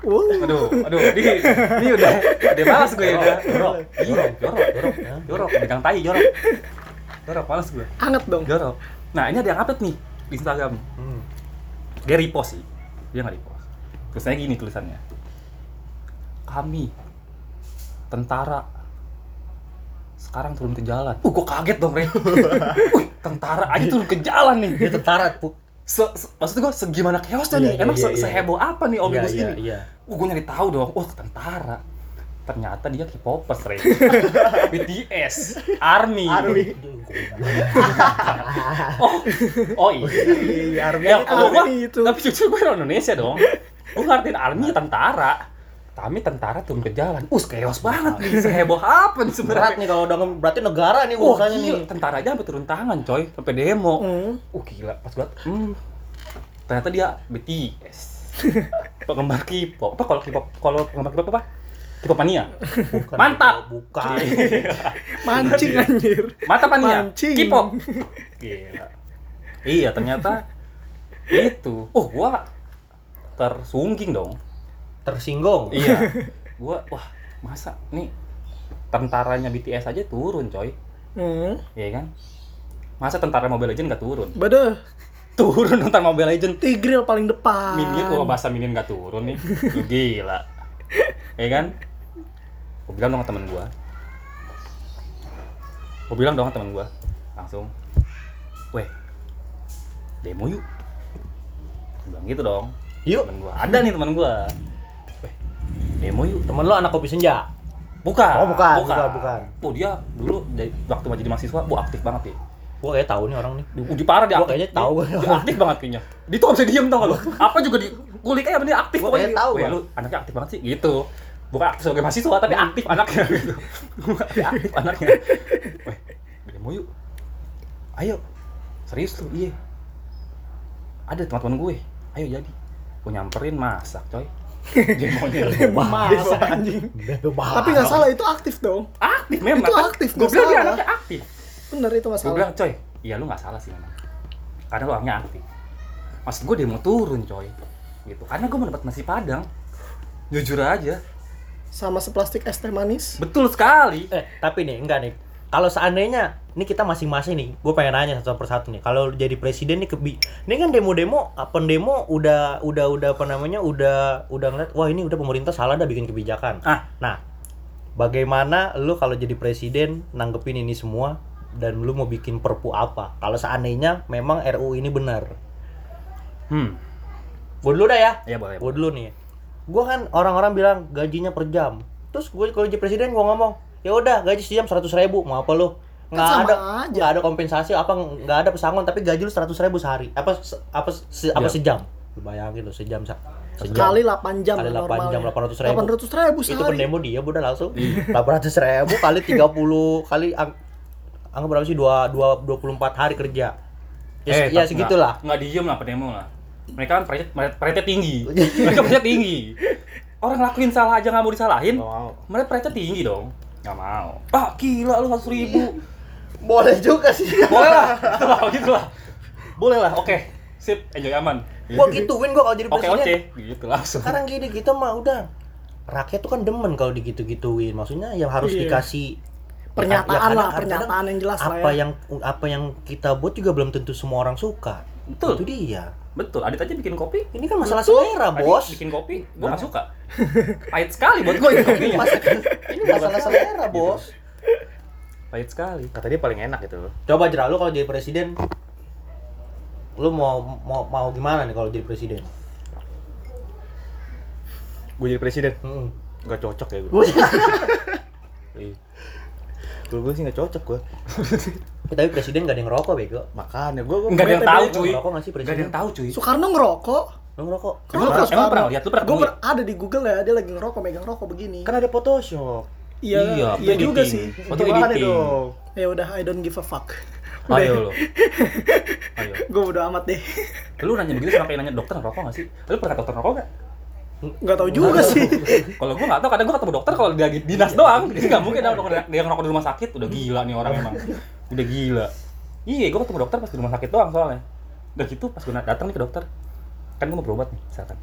Wow. aduh aduh. Ini ini udah. Udah malas gue udah. Jorok. Iya jorok jorok jorok. Pegang tai jorok. Jorok malas gue. Anget dong. jorok. Nah ini ada yang update nih di Instagram. Hmm. dia repost sih dia nggak repost terusnya gini tulisannya. Kami tentara. Sekarang turun ke jalan. Uh gue kaget dong Ren. Wih, tentara aja turun ke jalan nih. Dia tentara pu se, se, maksud gue segimana chaosnya Iya, nih? iya, emang iya, se, iya. seheboh apa nih omnibus iya, ini? iya. uh gue nyari tahu dong. Wah tentara ternyata dia K-popers Ren BTS ARMY oh oh iya iya army Ya, kalau gua, Army itu. tapi jujur gue orang Indonesia dong. Gue ngertiin army tentara. Kami tentara turun ke jalan. Us, chaos banget nih. Seheboh apa nih berat sebenarnya? nih kalau udah berarti negara nih Wah, urusannya gila. nih Tentara aja sampai turun tangan, coy. Sampai demo. Hmm. Uh, gila. Pas banget. Hmm. ternyata dia BTS penggemar K-pop apa kalau K-pop kalau penggemar K-pop apa K-pop mania Bukan, Mantap. bukan. Mancing anjir. mata mania Mancing. K-pop Gila. iya ternyata itu. Oh gua tersungging dong. Tersinggung iya. Gua wah masa nih tentaranya BTS aja turun coy. Hmm. iya kan? Masa tentara Mobile Legends nggak turun? Bada. turun tentara Mobile Legends. Tigril paling depan. Minion kalau bahasa Minion nggak turun nih. Gila ya kan? Gue bilang dong ke temen gue gue bilang dong ke temen gue langsung weh demo yuk. Gua bilang gitu dong. Yuk. Temen gue ada nih temen gue weh demo yuk. Temen lo anak kopi senja? Bukan. Oh, bukan, bukan, bukan. oh dia dulu dari waktu masih jadi mahasiswa bu aktif banget ya gua kayak tahu nih orang nih. Di, di parah dia Gua aktif. kayaknya tahu dia, aktif banget kayaknya. Dia tuh gak bisa diem tau gak lo? Apa juga di kulik aja dia aktif Gua pokoknya. kayaknya tahu Weh, gua. lu anaknya aktif banget sih gitu bukan aktif sebagai mahasiswa tapi aktif anaknya. Gitu Tapi aktif anaknya. Weh demo yuk. Ayo. Serius lu iya. Ada teman-teman gue. Ayo jadi. Gue nyamperin masak coy. Demonya Masa anjing. Tapi nggak salah itu aktif dong. aktif memang. Itu aktif, gue bilang dia anaknya aktif. Bener itu nggak gue bilang coy iya lu nggak salah sih memang. Karena lu orangnya aktif. Maksud gue dia mau turun coy. Gitu. Karena gue mendapat nasi padang. Jujur aja Sama seplastik es teh manis. betul sekali. Eh tapi nih enggak nih. Kalau seandainya ini kita masing-masing nih gue pengen nanya satu persatu nih. Kalau jadi presiden nih kebi ini kan demo-demo apa demo udah udah udah apa namanya udah udah ngeliat wah ini udah pemerintah salah dah bikin kebijakan. Ah. Nah bagaimana lu kalau jadi presiden nanggepin ini semua dan lu mau bikin perpu apa? Kalau seandainya memang RU ini benar. Hmm. Gue dulu dah ya. Ya boleh gue dulu nih gue kan orang-orang bilang gajinya per jam. Terus gue kalau jadi presiden gue ngomong ya udah gaji sejam seratus ribu mau apa lu? Nggak Kan ada aja. nggak ada kompensasi apa nggak ada pesangon tapi gaji lu seratus ribu sehari. Apa se- apa se- apa sejam? Lu bayangin lu sejam sejam. Kali 8 jam Kali 8 jam, normalnya. 800 ribu. 800 ribu itu sehari. pendemo dia udah langsung. Delapan ratus ribu kali 30 kali ang anggap berapa sih? Dua dua dua puluh empat hari kerja. Ya, se- ya segitulah nggak, nggak diem lah pendemo lah mereka kan preset tinggi. Mereka preset tinggi. Orang lakuin salah aja nggak mau disalahin mau. mereka preset tinggi dong. Nggak mau. Ah gila lu seratus ribu. Boleh juga sih. Boleh lah. Gitu lah gitu lah. Boleh lah oke. Sip enjoy aman. Gua gituin gua kalau jadi oke presiden. oke. Gitu langsung. Sekarang gini kita mah udah. Rakyat tuh kan demen kalau digitu-gituin. Maksudnya yang harus Iya. dikasih Pernyataan Ya, kadang- lah, kadang- pernyataan yang jelas lah apa ya. yang apa yang kita buat juga belum tentu semua orang suka. Betul. itu dia betul adit aja bikin kopi. Ini kan masalah selera Adit bos. bikin kopi gue nggak suka. Pahit sekali buat gue ini kopinya. ini masalah selera bos. Pahit sekali. Kata dia paling enak gitu. coba Jera lu kalau jadi presiden. Lu mau mau mau gimana nih kalau jadi presiden? Gue jadi presiden. Mm-mm. Gak cocok ya gue. Iya. Gue gue sih gak cocok gue. Tapi presiden gak ada yang ngerokok bego Makanya gue gue nggak ada yang tahu cuy ngerokok nggak sih nggak ada presiden yang tahu cuy Soekarno ngerokok. lu ngerokok Emang Kenapa pernah- emang pernah lihat? Lu pernah per- ada di Google ya, dia lagi ngerokok, megang rokok begini. kan ada Photoshop. Iya, Iya, iya juga sih. Foto editing. dong? Ya udah, I don't give a fuck. ayo lo ayo Gue udah amat deh. lu nanya begitu sama kayak nanya dokter ngerokok nggak sih lu pernah ke dokter ngerokok nggak Nggak tahu juga sih. kalau gue nggak tahu kadang gue ketemu dokter kalau dia lagi dinas doang. Jadi nggak mungkin dia ngerokok- dia ngerokok di rumah sakit. Udah gila nih orang emang. Udah gila. Iya gue ketemu dokter pas di rumah sakit doang soalnya. Udah gitu pas gue datang nih ke dokter. Kan gue mau berobat nih misalkan.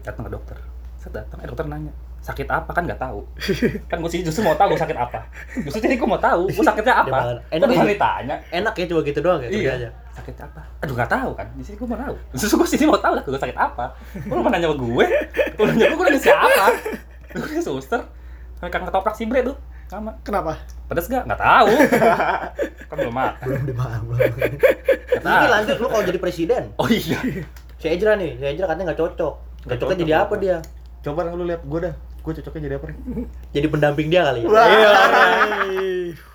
Datang ke dokter. Saya datang. Eh dokter nanya sakit apa? Kan nggak tahu. Kan gue sih justru mau tahu gue sakit apa. Justru jadi gue mau tahu gue sakitnya Dia apa. malah- enak enak kan ini. ditanya. Enak ya coba gitu doang ya iya. aja sakit apa? Aduh nggak tahu kan. Di sini gue mau tahu. Justru gue sini mau tahu lah gue sakit apa. Lu mau nanya sama gue. Lu nanya gue gue nanya siapa? Lu nanya suster. Kang ketoprak si bre tuh sama. Kenapa? pedas gak nggak tahu. Kan belum makan. Belum dibahas Nggak ini lanjut lu kalau jadi presiden. Oh iya. Si Ejra nih si Ejra katanya nggak cocok. Cocoknya cocok, jadi apa dia? Coba lu lihat gue dah. Gue cocoknya jadi apa nih? jadi pendamping dia kali ya iya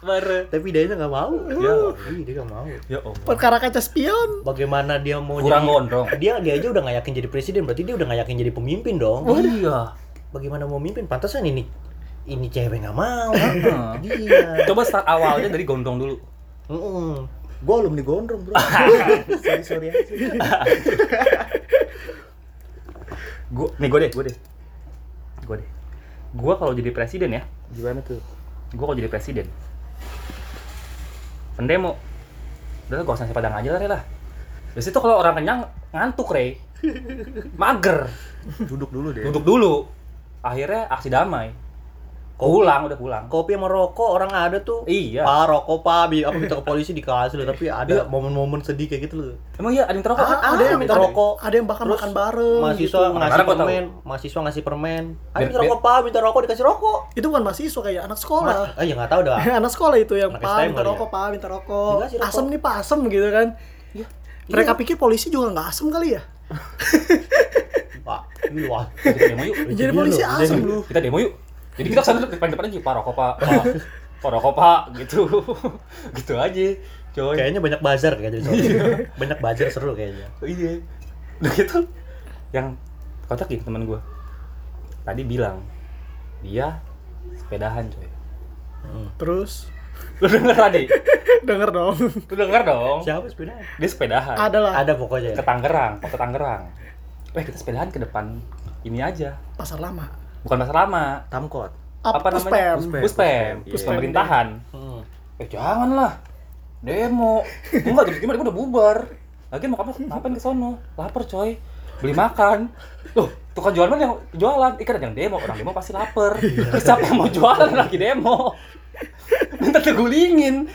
tapi dia nggak mau Ya. Ih, dia nggak mau ya om Perkara kaca spion. bagaimana dia mau kurang jadi gondrong dia dia aja udah nggak yakin jadi presiden berarti dia udah nggak yakin jadi pemimpin dong iya bagaimana mau mimpin pantasan ini ini cewek nggak mau Heeh. dia coba start awalnya dari gondrong dulu Mm-mm. Gue alumni gondrong bro. sorry sorry aja. Gua nih gue deh, gue deh. Gue kalau jadi presiden ya, Gimana tuh? gua kalau jadi presiden. Pendemo. Udah gak usah nasi padang aja lah, Re, lah. Biasanya tuh kalau orang kenyang ngantuk, Re. Mager. Duduk dulu deh. Duduk dulu. Akhirnya aksi damai. Pulang, udah pulang. kopi sama rokok orang ada tuh Iya. pak rokok pak bi apa minta ke polisi dikasih loh tapi Iya. ada momen-momen sedih kayak gitu loh Emang iya ada yang terokok? Ah, ada ada yang minta ada- rokok. ada yang bahkan Terus makan bareng mahasiswa gitu. ngasih tahu. permen mahasiswa ngasih permen ayo Biar- minta rokok pak minta rokok dikasih rokok itu bukan mahasiswa kayak anak sekolah ah ya nggak tahu dah anak sekolah itu yang Anak pak minta ya? rokok pak minta rokok rokok. asem nih pak asem gitu kan mereka pikir polisi juga nggak asem kali ya pak ini wah Kita demo yuk. jadi polisi asem lu Kita demo yuk. Jadi kita ke sana depan depan aja, Pak rokok Pak. Pak. Pak rokok Pak gitu. gitu aja. Coy. kayaknya banyak bazar kayaknya soalnya. banyak bazar seru kayaknya Iya. Udah gitu yang kocak gitu teman gua. Tadi bilang dia sepedahan coy. terus Lu denger tadi? denger dong Lu denger dong? siapa sepeda Dia sepedahan. adalah ada pokoknya Ke Tangerang, ke Tangerang. Eh kita sepedahan ke depan ini aja. pasar lama Bukan pasar lama. Tamkot. Apa namanya? Puspem. Puspem. Iya. pemerintahan. Hmm. Eh janganlah. Demo. Enggak, jam gimana udah bubar. Lagi mau kapan ngapain ke sono? Lapar coy. Beli makan. Loh, tukang jualan yang jualan. Ikan ada yang demo, orang demo pasti lapar. Terus siapa yang mau jualan lagi demo? Minta tegulingin.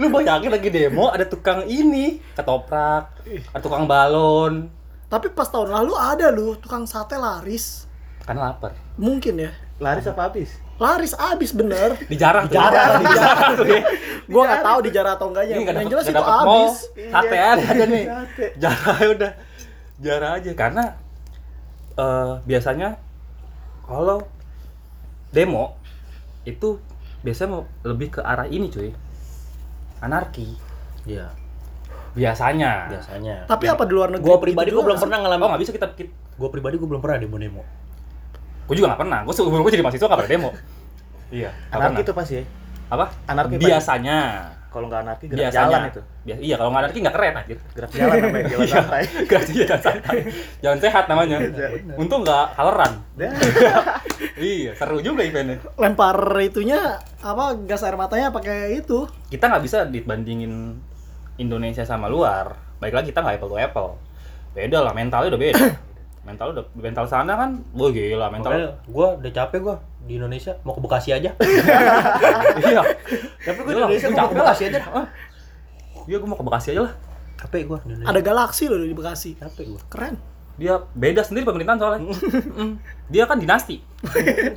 Lu bayangin lagi demo ada tukang ini, ketoprak, ada tukang balon. tapi pas tahun lalu ada lu tukang sate laris Karena lapar. mungkin ya Laris apa habis? laris abis bener Dijarah. Dijarah, dijarah tuh ya. gua nggak tahu dijarah atau enggaknya Ini yang jelas itu dapet mall. abis Sate aja nih. Jarah ya udah. Jarah aja karena eh biasanya kalau demo itu biasanya mau lebih ke arah ini cuy. Anarki iya biasanya. biasanya tapi apa di luar negeri gua pribadi begitu gua belum pernah Oh ngalamin nggak bisa kita, kita gua pribadi gua belum pernah demo demo gue juga nggak pernah. Gue sebelum gue jadi mahasiswa nggak pernah demo. Iya. Anarki itu pasti ya. apa? Anarki biasanya. Kalau nggak anarki gerak Biasanya. jalan itu. Biasa, iya kalau nggak anarki nggak keren anjir. Gerak jalan namanya jalan Iya. santai. Gak sih, jalan santai. Jalan sehat namanya. Untung nggak haleran. Iya, seru juga eventnya. lempar itunya apa gas air matanya pakai itu Kita nggak bisa dibandingin Indonesia sama luar. Baik lagi kita nggak apple to apple. Beda lah, mentalnya udah beda. Mental udah mental sana kan, wah gila mental. Gua udah capek gua di Indonesia mau ke Bekasi aja iya. tapi gua di Indonesia gua mau ke Bekasi aja. Iya, gue mau ke Bekasi aja lah. capek gua di Indonesia ada galaksi loh di Bekasi capek gua keren Dia beda sendiri pemerintahan soalnya. Dia kan dinasti.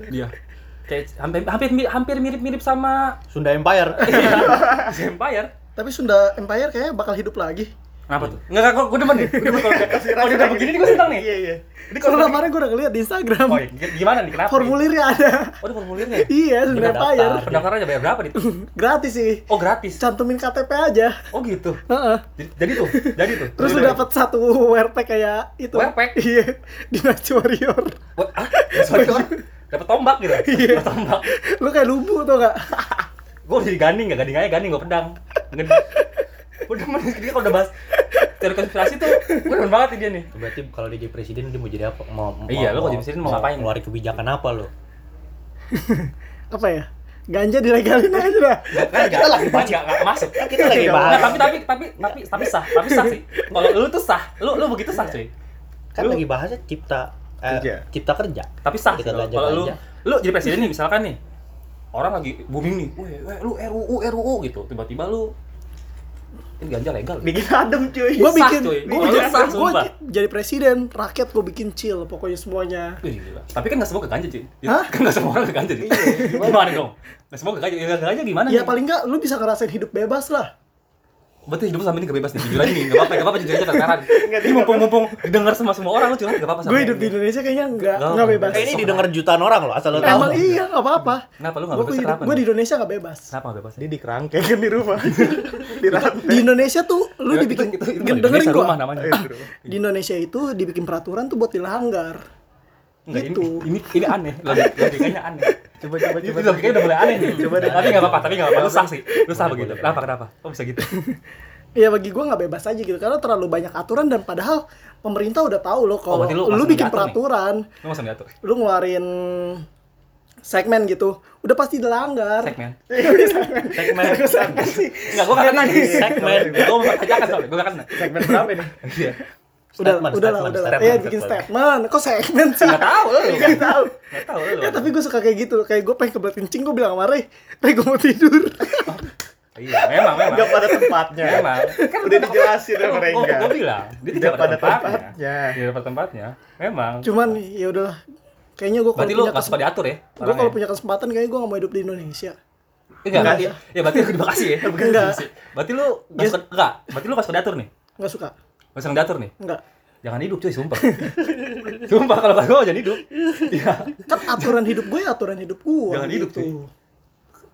Dia kayak hampir hampir hampir mirip-mirip sama Sunda Empire Empire. tapi Sunda Empire kayaknya bakal hidup lagi Kenapa tuh? Enggak, kok gue demen nih. Gue demen kalau udah- kalau udah begini nih gue seneng nih. Iya iya. Ini kalau kemarin gue udah ngeliat di Instagram Oh, iya. gimana nih? Kenapa? formulirnya ada Oh, ada formulirnya. iya Sunda Kita Empire daftar. Pendaftarannya bayar berapa nih? gratis sih Oh, gratis. cantumin KTP aja Oh, gitu. Heeh. Jadi, tuh, jadi tuh. terus lu dapat satu werpek kayak itu Werpek? iya Dynasty Warrior ah, sorry, sorry. Dapat tombak gitu. Iya. Tombak. lu kayak lubu tuh gak Gue jadi ganding, gak ganding aja ganding, gue pedang. Demen dia kalau udah bahas teori konspirasi tuh, gue demen banget dia nih. berarti kalau dia jadi presiden dia mau jadi apa mau, mau Iya, lu kalau jadi presiden mau ngapain? ngeluarin kebijakan apa lo apa ya ganja dilegalin aja dah Kan kita lagi bahas nggak masuk. Kan kita lagi bahas. tapi tapi tapi tapi tapi sah, tapi sah sih. Kalau lu tuh sah, lu lu begitu sah cuy. kan Lu- lagi bahasnya cipta eh, Kerja. cipta kerja Tapi sah Kita kalau lu lu jadi presiden nih misalkan nih. Orang lagi booming nih. Weh, weh, lu RUU RUU gitu. Tiba-tiba lu ini ganja legal. Bikin adem cuy. gue Sah, bikin gue bikin sah, gue sumpah. jadi presiden rakyat gue bikin chill pokoknya semuanya Wih, gila. Tapi kan nggak semua ke ganja cuy. Hah? Kan nggak semua orang ke ganja cuy. gimana dong? Nggak semua ke ganja. Ya, ke ganja gimana? ya nih? paling nggak lu bisa ngerasain hidup bebas lah Berarti hidup lu sama ini gak bebas nih, jujur aja nih, gak apa-apa, gak apa-apa jujur aja transparan Ini mumpung-mumpung didengar sama semua orang, lu curhat gak apa-apa sama gue hidup di Indonesia kayaknya nggak Nggak, nggak bebas. Ini didengar jutaan orang loh asal lo tahu. Emang iya nggak apa-apa. Kenapa lu gak gue bebas kenapa gue di? Indonesia nggak bebas. Kenapa gak bebas? Dia di kerangkeng kan di rumah. di Indonesia tuh lu dibikin dengerin Indonesia gua. rumah namanya. Di rumah. di Indonesia itu dibikin peraturan tuh buat dilanggar Enggak, ini, Gitu. ini ini aneh logik- logikanya aneh Coba coba ini coba. logikanya udah mulai aneh nih Coba deh. tapi nggak apa-apa tapi nggak apa-apa susah sih susah Boleh, begitu kenapa kenapa kok bisa gitu Ya bagi gue nggak bebas aja gitu karena terlalu banyak aturan dan padahal pemerintah udah tahu loh kalau berarti lu lu, bikin diatur nih? peraturan, lu diatur lu ngeluarin segmen gitu, udah pasti dilanggar. segmen Segmen. Segmen sih. Enggak, gua nggak kena nih. Segmen. Gua mau pertanyakan soalnya, gua nggak kena. Segmen berapa ini? Iya. Udah, Statement, udah lah, statement, udah lah. statement, Ya bikin statement. statement. Kok segmen sih? Enggak tahu lu. Nggak tahu. Enggak tahu lu. Ya, tapi gue suka kayak gitu. Kayak gue pengen kebelet kencing, gue bilang sama Ray, Ray gue mau tidur. Iya, memang memang. Enggak pada tempatnya. Memang. Kan Udah dijelasin sama Rengga. Gua bilang, dia Tidak pada tempatnya. Tidak pada tempatnya. Memang. Cuman ya udahlah. Kayaknya gue kalau lu punya kesempatan, diatur ya? gue kalau punya kesempatan kayaknya gue gak mau hidup di Indonesia. Enggak, Enggak. berarti, ya berarti terima kasih ya. Enggak. Berarti lu enggak. Berarti lu nggak suka diatur nih? Nggak suka. Suka diatur nih? Enggak. Jangan hidup cuy, sumpah. sumpah kalau kata gua jangan hidup. Iya. Kan aturan hidup gue ya aturan hidup gue. Jangan hidup, gitu. cuy.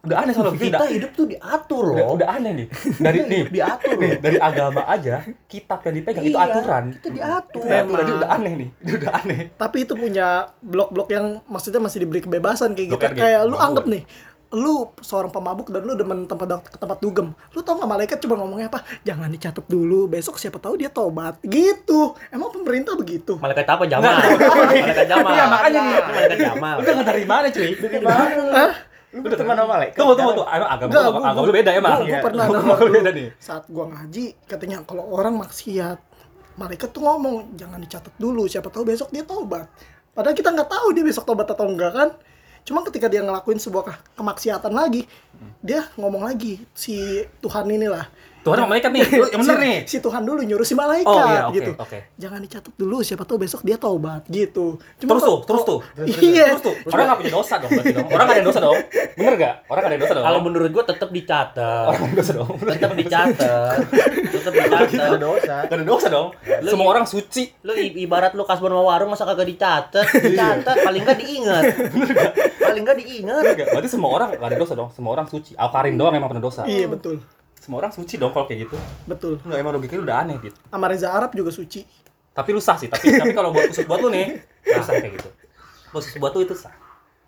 Udah aneh soalnya Kita udah, hidup tuh diatur loh. udah aneh nih. Dari nih, Diatur nih, dari agama aja kitab yang dipegang itu Iya, aturan. Kita diatur. Itu udah aneh nih. Ini udah aneh. Tapi itu punya blok-blok yang maksudnya masih diberi kebebasan kayak gitu. Kayak lu anggap nih, lu seorang pemabuk dan lu demen tempat ke tempat dugem. Lu tau gak malaikat cuma ngomongnya apa? Jangan dicatat dulu, besok siapa tahu dia tobat. Gitu. Emang pemerintah begitu? Malaikat apa Jamal? Malaikat Jamal. Iya, makanya nih. Malaikat Jamal. Udah nggak dari mana cuy? Dari Hah? Lu udah teman sama malaikat? Tunggu, tunggu, tunggu. Emang agama, Enggak, agama, lu beda emang. Gua, gua Iya. pernah Agama lu beda nih. saat gua ngaji katanya kalau orang maksiat malaikat tuh ngomong jangan dicatat dulu siapa tahu besok dia tobat padahal kita nggak tahu dia besok tobat atau enggak kan cuma ketika dia ngelakuin sebuah ke- kemaksiatan lagi dia ngomong lagi si Tuhan inilah Tuhan sama malaikat nih. Yang bener si, nih. si Tuhan dulu nyuruh si malaikat Oh iya, oke, gitu oke. jangan dicatat dulu siapa tahu besok dia tobat gitu Terus tuh, terus tuh. iya Terus tuh. Orang nggak punya dosa dong berarti dong. Orang nggak ada yang dosa dong. Bener nggak? Orang nggak ada yang dosa dong. Kalau menurut gua tetap dicatat. orang nggak ada dosa dong. Tetap dicatat. Tetap dicatat. Ada dosa. Nggak ada dosa dong. Lu- Semua orang suci. Lu ibarat lu kasbon sama warung masa kagak dicatat? Dicatat paling enggak diingat. Paling enggak diingat. Bener nggak? Berarti semua orang nggak ada dosa dong. Semua orang suci. Alkarin doang emang pernah dosa. iya betul Semua orang suci dong kalau kayak gitu. betul Enggak emang logikanya udah aneh gitu. sama Reza Arab juga suci Tapi lu sah sih. Tapi tapi kalau buat khusus buat lu nih, lu sah kayak gitu. Khusus buat lu itu sah.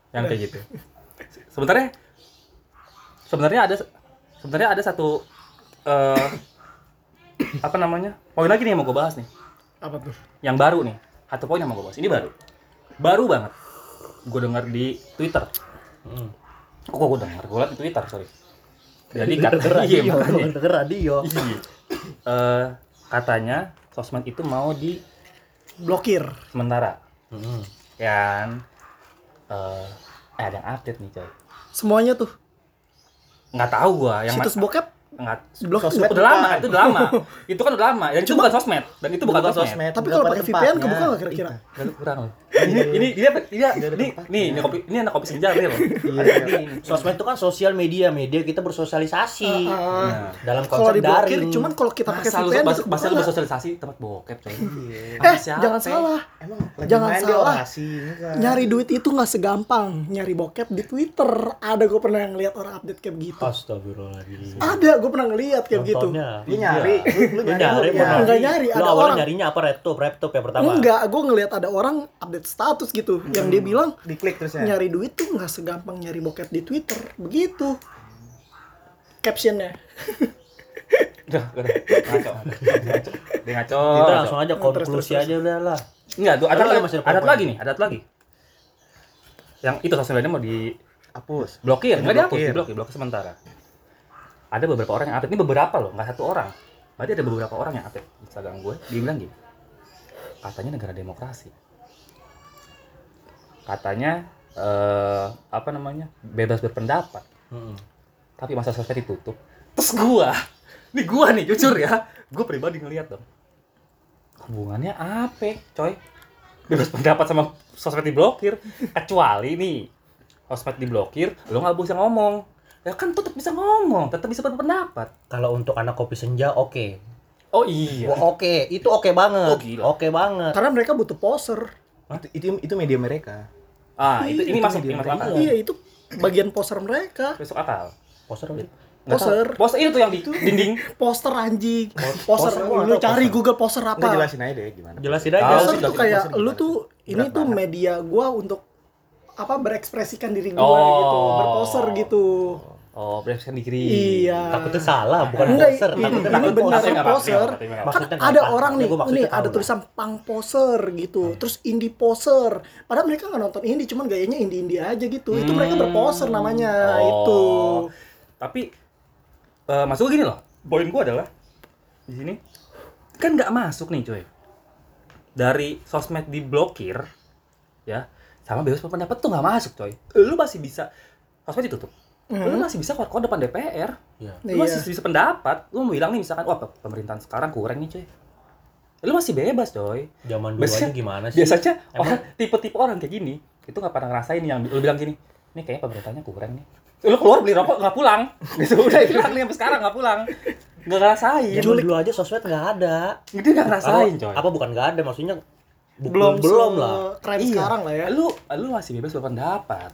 Yang kayak gitu. Sebenarnya sebenarnya ada sebenarnya ada satu eh apa namanya? Poin lagi nih yang mau gue bahas nih. apa tuh Yang baru nih. Satu poin yang mau gue bahas. Ini baru. Baru banget. Gue dengar di Twitter. Hmm. Kok gue dengar? Gue liat di Twitter, sorry. Jadi Denger iya, radio, makanya. denger radio. Iya. Eh, katanya sosmed itu mau di blokir sementara Hmm. kan eh eh, ada yang update nih coy semuanya tuh nggak tahu gua yang situs bokep nggak. Blok- sosmed udah lama itu udah lama. itu kan udah lama. Dan itu bukan sosmed. Dan itu bukan, Bukan sosmed, sosmed. tapi kalau pada pakai VPN kebuka nggak kira-kira? Kurang loh. Ini ini ini apa? Ini tempatnya. nih ini kopi ini anak kopi senja nih loh. Iya, iya. Sosmed itu kan sosial media, media kita bersosialisasi. Ah, ah. Nah. dalam konsep daring. cuman kalau kita pakai Masa VPN bahasa lu bersosialisasi tempat bokep coy. Eh jangan salah. Emang Jangan salah. kan. nyari duit itu nggak segampang. Nyari bokep di Twitter. Ada gue pernah ngeliat orang update kayak gitu Astagfirullahaladzim. ada gue pernah ngeliat kayak gitu. Lu nyari, lu, lu Lu nyari, nyari, lu. Enggak nyari, Lu ada awalnya orang. nyarinya apa laptop, laptop yang pertama. enggak gue ngeliat ada orang update status gitu yang dia bilang Diklik terus ya. nyari duit tuh nggak segampang nyari bokep di Twitter begitu captionnya udah udah ngaco ngaco dia ngaco Kita langsung aja terus, konklusi aja udah lah. Enggak, tuh ada Ada lagi, masih ada ada poin-poin. lagi nih, ada lagi. Yang itu sosial media mau di Hapus. blokir, enggak dihapus, Blokir. diblokir, blokir sementara. Ada beberapa orang yang update, ini beberapa loh, nggak satu orang. Berarti ada beberapa orang yang update Instagram gue, dia bilang gini, katanya negara demokrasi. Katanya, eh, apa namanya, bebas berpendapat. Hmm. Tapi masa sosmed ditutup. Terus gua, nih gua nih jujur ya, gua pribadi ngeliat dong. Hubungannya apa, coy? Bebas pendapat sama sosmed diblokir. Kecuali nih, sosmed diblokir, lo nggak bisa ngomong. Ya kan tetap bisa ngomong, tetap bisa berpendapat. Kalau untuk anak kopi senja oke. Oh iya. Oke, itu oke banget. Oh. Oke banget. karena mereka butuh poser Itu, itu itu media mereka. Ah, itu ini Itu masuk, media ini masuk akal. iya itu bagian poser mereka Masuk akal. Poster apa? Nggak Poser. tahu. Poster itu yang di dinding. poster anjing nggak lu cari poser. Google Enggak apa jelasin aja deh gimana. Jelasin aja. Sih, tuh kayak lu tuh ini Berat tuh banget. media gua untuk apa berekspresikan diri gua Oh. gitu berposer gitu Oh, berarti kan di kiri. iya Takutnya salah, bukan Enggak, poser. ini, Takutnya ini takut benar poser apa-apa. kan ada orang nih tahu ada tulisan punk poser gitu terus indie poser padahal mereka nggak nonton indie cuman gayanya indie indie aja gitu itu mereka Hmm. berposer namanya Oh. itu Tapi eh maksud gue gini loh. Poin gue adalah di sini kan nggak masuk nih cuy. Dari sosmed diblokir ya sama bebas pendapat tuh nggak masuk coy. Lu masih bisa sosmed ditutup. Lu masih bisa keluar depan DPR. Iya. Lu masih bisa pendapat. Lu mau bilang nih misalkan wah pe- pemerintahan sekarang kurang nih coy. Lu masih bebas coy. Zaman dulu Biasanya- aja gimana sih? Biasanya Emang- orang tipe-tipe orang kayak gini itu nggak pernah ngerasain yang lu bilang gini, nih kayaknya pemerintahnya kurang nih. Lu keluar beli rokok nggak pulang, gitu udah hilang nih sampai sekarang nggak pulang, nggak ngerasain. Zaman dulu aja sosmed nggak ada. Dia nggak ngerasain apa, coy. apa bukan nggak ada maksudnya belum belum lah. keren Iya. sekarang lah ya Lu lu masih bebas berpendapat.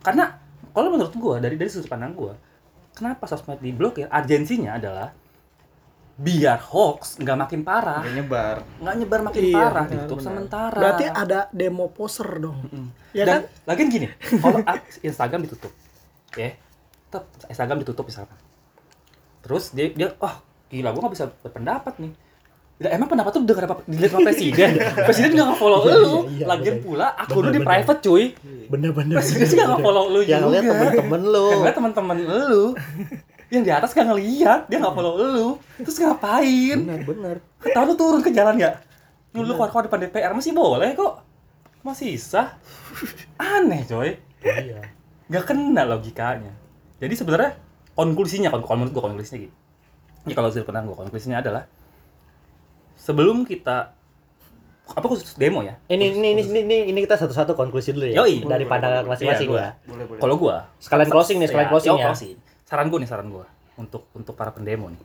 Karena kalau menurut gua dari dari sudut pandang gua, kenapa sosmed diblokir? Urgensinya adalah biar hoax nggak makin parah, Nggak nyebar. nggak nyebar makin Iya, parah, benar, ditutup benar. sementara. berarti ada demo poser dong Mm. ya Dan kan lagian gini, kalau Instagram ditutup, ya, tetap Instagram ditutup misalkan. Terus dia dia, oh gila, gua nggak bisa berpendapat nih. Lah, emang pendapat tuh dengar apa dilihat sama presiden? presiden nggak nge-follow Iya, lu. iya, iya, Lagian bener. pula akun lu Bener, di bener. private cuy. Bener-bener. Presiden sih nggak nge-follow lu Yang juga. lihat temen-temen lu. Yang lihat teman-teman lu. Yang di atas nggak ngeliat, dia nggak follow lu. Terus ngapain? Bener-bener. Tahu lu turun ke jalan ya? Lu lu keluar-keluar depan DPR masih boleh kok. Masih sah. Aneh coy Iya. nggak kena logikanya. Jadi sebenarnya konklusinya, kalau menurut gue konklusinya gitu. Ini kalau sudut pandang gue konklusinya adalah sebelum kita apa khusus demo ya? Ini ini ini ini ini, ini kita satu-satu konklusi dulu ya. Yoi. Dari pandangan masing-masing Iya, ya. Boleh, boleh. Kalau gue Sekalian closing nih, sekalian closing ya. Saran gue nih, saran gue untuk untuk para pendemo nih,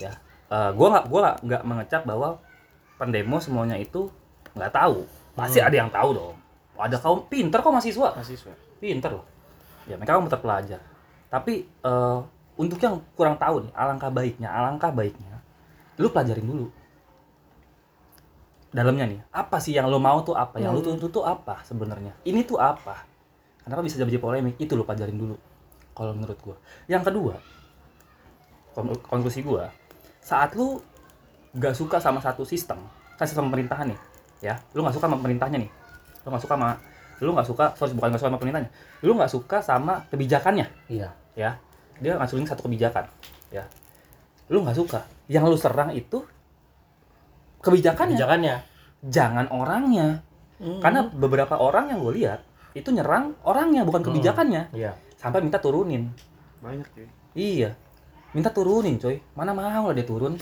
ya. Eh gue nggak gue nggak mengecap bahwa pendemo semuanya itu nggak tahu. Pasti Hmm. ada yang tahu dong. Ada kaum pinter kok mahasiswa. Mahasiswa. pinter loh ya mereka kan terpelajar tapi eh, untuk yang kurang tahu nih alangkah baiknya alangkah baiknya lu pelajarin dulu dalamnya nih. Apa sih yang lo mau tuh apa? Yang Hmm. tuntut tuh apa sebenarnya? Ini tuh apa? Kenapa bisa jadi polemik? Itu lu pelajarin dulu kalau menurut gua. Yang kedua kon- konklusi gua saat lu nggak suka sama satu sistem kan sistem pemerintahan nih ya. Lu nggak suka sama pemerintahnya nih. Lu nggak suka sama lu nggak suka sorry bukan nggak suka sama pemerintahnya. Lu nggak suka sama kebijakannya. Iya. ya. Dia ngasulin satu kebijakan ya. Lu nggak suka. Yang lu serang itu kebijakannya. Kebijakannya. jangan orangnya. Hmm. karena beberapa orang yang gue lihat itu nyerang orangnya bukan Hmm. kebijakannya. Iya. sampai minta turunin. Banyak cuy. iya. Minta turunin coy. Mana mau lah dia turun.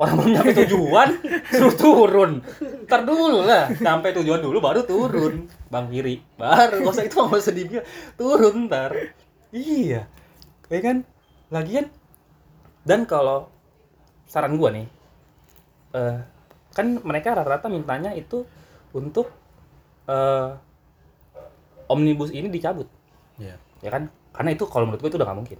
Orang belum nyampe tujuan suruh turun. Ntar dulu lah sampai tujuan dulu baru turun. Bang kiri baru. Gak usah itu nggak usah dibilang. Turun ntar. Iya. Ya kan? Lagian. Dan kalau saran gua nih eh kan mereka rata-rata mintanya itu untuk eh omnibus ini dicabut. Iya. ya kan? Karena itu kalau menurut gue itu udah nggak mungkin.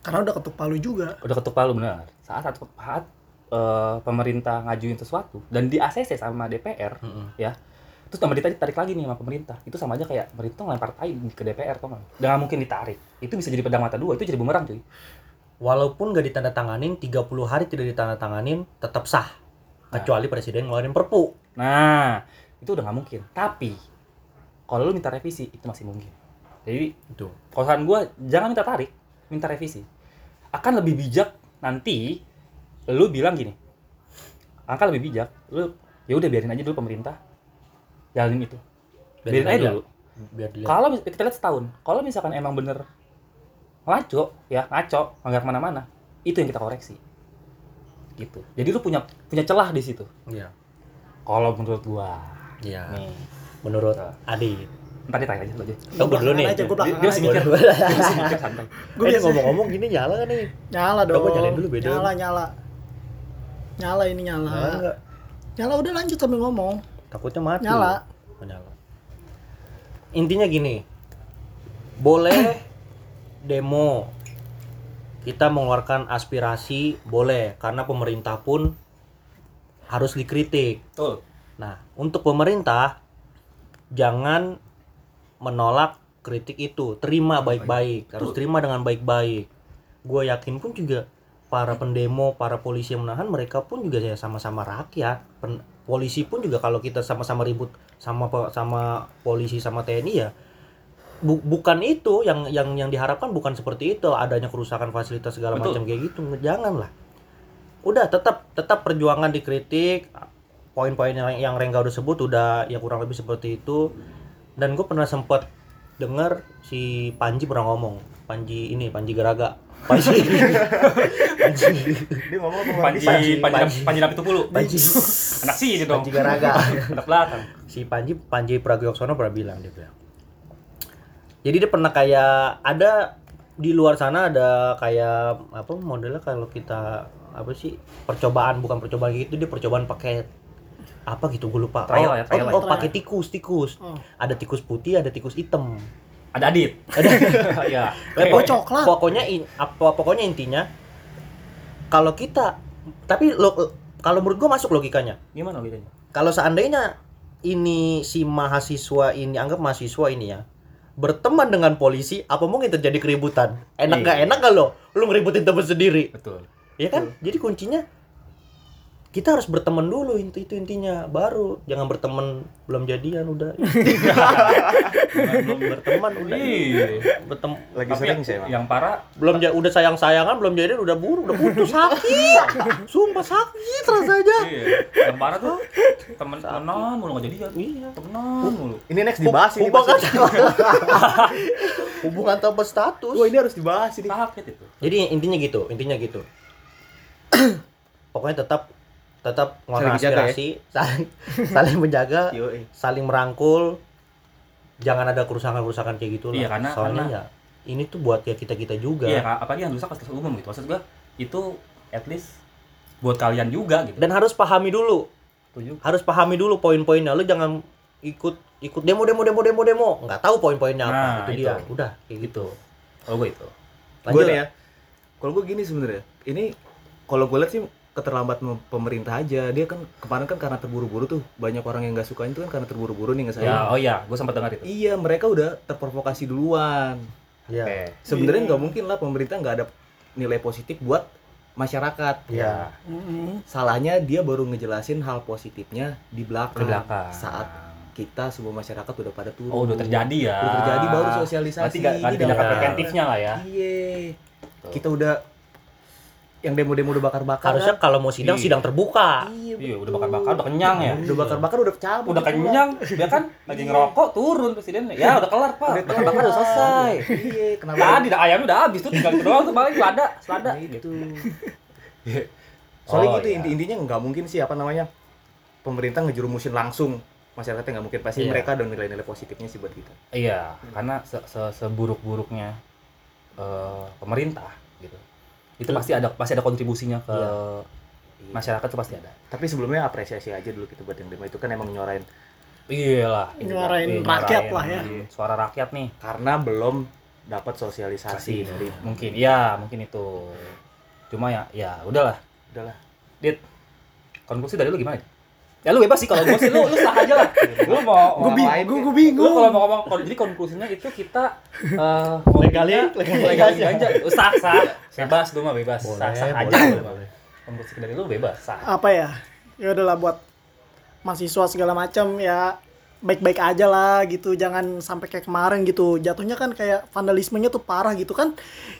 Karena udah ketuk palu juga. Udah ketuk palu benar. Saat saat, saat eh, pemerintah ngajuin sesuatu dan di ACC sama DPR Mm-mm. ya terus sama ditarik tarik lagi nih sama pemerintah. Itu sama aja kayak pemerintah ngelempar tai ke DPR tuh nggak? Nggak mungkin ditarik. Itu bisa jadi pedang mata dua itu jadi bumerang cuy Walaupun nggak ditandatanganin 30 hari tidak ditandatanganin tetap sah. Kecuali presiden ngeluarin perpu. nah itu udah nggak mungkin tapi kalau lu minta revisi itu masih mungkin jadi Itu. saran gue jangan minta tarik minta revisi akan lebih bijak nanti lu bilang gini akan lebih bijak lu ya udah biarin aja dulu pemerintah jalanin itu biarin aja dulu Biar dilihat. kalau kita lihat setahun kalau misalkan emang bener ngaco ya ngaco nggak ke mana-mana itu yang kita koreksi gitu jadi lu punya punya celah di situ Iya. kalau menurut gua Iya. nih Menurut Adi. ntar ditanya aja lu aja Oh, gue dulu nih. aja gue dia, masih mikir dia masih mikir santai gue Eh, biasa ngomong-ngomong gini nyala kan nih? nyala Coba dong nyalain dulu, beda. nyala nyala nyala ini nyala Nyala nyala udah lanjut sambil ngomong Takutnya mati. nyala Oh, nyala. Intinya gini. Boleh demo. Kita mengeluarkan aspirasi boleh karena pemerintah pun harus dikritik. betul Nah, untuk pemerintah jangan menolak kritik itu, terima baik-baik, harus terima dengan baik-baik. Gue yakin pun juga para pendemo, para polisi yang menahan mereka pun juga ya sama-sama rakyat. Pen- polisi pun juga kalau kita sama-sama ribut sama sama polisi sama TNI ya bu- bukan itu yang yang yang diharapkan bukan seperti itu adanya kerusakan fasilitas segala macam kayak gitu janganlah udah tetap tetap perjuangan dikritik poin-poin yang yang Rengga udah sebut udah ya kurang lebih seperti itu dan gue pernah sempat dengar si Panji pernah ngomong Panji ini Panji Garaga Panji Panji Dia ngomong apa? Panji, Panji, Panji, Panji. Panji, Panji. Panji Anak sih itu dong. Panji Garaga Anak belakang. si Panji Panji Pragiwaksono pernah bilang dia bilang jadi dia pernah kayak ada di luar sana ada kayak apa modelnya kalau kita apa sih percobaan bukan percobaan gitu dia percobaan pakai apa gitu gue lupa Trial oh, ya, trial oh, oh, ya. pakai tikus tikus Oh. ada tikus putih ada tikus hitam Ada Adit. ada Iya. Eh, Oh, coklat. Pokoknya in, apa pokoknya intinya kalau kita tapi lo kalau menurut gua masuk logikanya. Gimana bedanya? Kalau seandainya ini si mahasiswa ini anggap mahasiswa ini ya berteman dengan polisi, apa mungkin terjadi keributan? Enak Iya. gak enak gak lo? Lu ngeributin temen sendiri, Betul. ya kan? Jadi kuncinya kita harus berteman dulu itu itu intinya baru jangan berteman belum jadian udah belum berteman udah Iya. bertem Lagi Tapi sering sih. Yang parah belum ja- udah sayang sayangan belum jadi udah buru udah putus sakit sumpah sakit rasanya iya. Yang parah tuh temen temenan mulu nggak jadian. iya Temenan mulu. Ini next dibahas ini. hubungan Mas. hubungan tanpa status Wah, ini harus dibahas ini. Sakit itu. jadi intinya gitu intinya gitu pokoknya tetap tetap Saling mengaspirasi menjaga ya? saling saling menjaga saling merangkul jangan ada kerusakan-kerusakan kayak gitu lah Iya, karena- soalnya karena- ya ini tuh buat ya kita kita juga Iya, apalagi yang rusak fasilitas umum gitu. Maksud gua itu at least buat kalian juga gitu. dan harus pahami dulu Setuju. harus pahami dulu poin-poinnya lu jangan ikut ikut demo demo demo demo demo nggak tahu poin-poinnya apa Nah, itu, itu. dia udah kayak gitu. Kalau gue itu. Gue ya. Kalau gue gini sebenarnya. Ini kalau gue lihat sih keterlambatan pemerintah aja. Dia kan kemarin kan karena terburu-buru tuh banyak orang yang nggak suka itu kan karena terburu-buru nih nggak Ya, saya. oh iya, gue sempat dengar itu. Iya, mereka udah terprovokasi duluan. ya Oke. Sebenarnya nggak mungkin lah pemerintah nggak ada nilai positif buat masyarakat. ya Mm-mm. Salahnya dia baru ngejelasin hal positifnya di belakang. Ke belakang. Saat kita semua masyarakat udah pada turun. Oh, udah terjadi ya. Udah terjadi baru sosialisasi. Gak, gak tindakan ya. preventifnya lah ya. Iya. Kita udah yang demo-demo udah bakar-bakar. harusnya kan? kalau mau sidang Iya. sidang terbuka Iya, Iya, udah bakar-bakar, udah kenyang ya. Udah bakar-bakar udah cabut. Udah kenyang, dia kan lagi ngerokok turun presiden. Ya, udah kelar, Pak. Udah Bakar-bakar udah selesai. Iya, kenapa? Tadi dah ayamnya udah habis tuh tinggal itu doang tuh paling selada, selada. Nah, itu. Soalnya Oh, gitu iya. inti intinya nggak mungkin sih apa namanya pemerintah ngerumusin langsung masyarakatnya nggak mungkin pasti Iya. mereka ada nilai-nilai positifnya sih buat kita. Iya, karena se -se seburuk-buruknya eh, pemerintah gitu. Itu pasti ada pasti ada kontribusinya ke Iya. masyarakat tuh pasti ada. Tapi sebelumnya apresiasi aja dulu kita buat yang demo itu kan emang nyuarain Iya lah. Nyuarain Iya, rakyat nyuarain lah ya. Suara rakyat nih. karena belum dapat sosialisasi Kasih. dari Mungkin, iya mungkin itu. Cuma ya, ya udahlah. udahlah. Dit, konklusi dari lu gimana? Ya lu bebas sih kalau gue sih lu lu sah aja lah. Lu mau Gue bingung, gue lu bingung. kalau mau ngomong kalau- jadi konklusinya itu kita eh Legalin, legalin ganja. Sah, sah. Bebas lu mah bebas. boleh sah, sah aja boleh. Konklusi dari lu bebas, sah. Apa ya? Ya udahlah buat mahasiswa segala macam ya baik-baik aja lah gitu jangan sampai kayak kemarin gitu jatuhnya kan kayak vandalismenya tuh parah gitu kan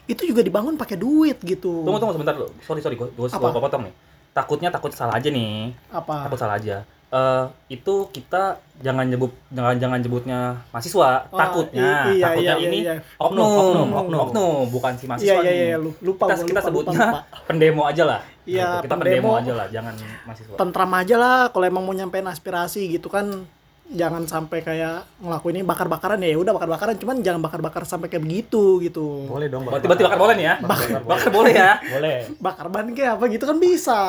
itu juga dibangun pakai duit gitu Tunggu tunggu sebentar lu. Sorry sorry gue gue Apa? potong nih. Takutnya takut salah aja nih. apa Takut salah aja. Eh itu kita jangan nyebut jangan jangan nyebutnya mahasiswa. Oh, takutnya iya, takutnya iya, ini iya. oknum, Oknum, oknum, oknum. bukan si iya mahasiswa iya iya lu- lupa kita, gua, kita lupa, sebutnya lupa, lupa. pendemo aja lah. Iya, Gitu. Kita pendemo. pendemo aja lah, jangan mahasiswa. tentram aja lah kalau emang mau nyampein aspirasi gitu kan jangan sampai kayak ngelakuin ini bakar-bakaran ya udah bakar-bakaran cuman jangan bakar-bakar sampai kayak begitu gitu Boleh dong, Berarti, berarti bakar boleh nih ya? Bakar, boleh ya? boleh bakar ban kayak apa gitu kan bisa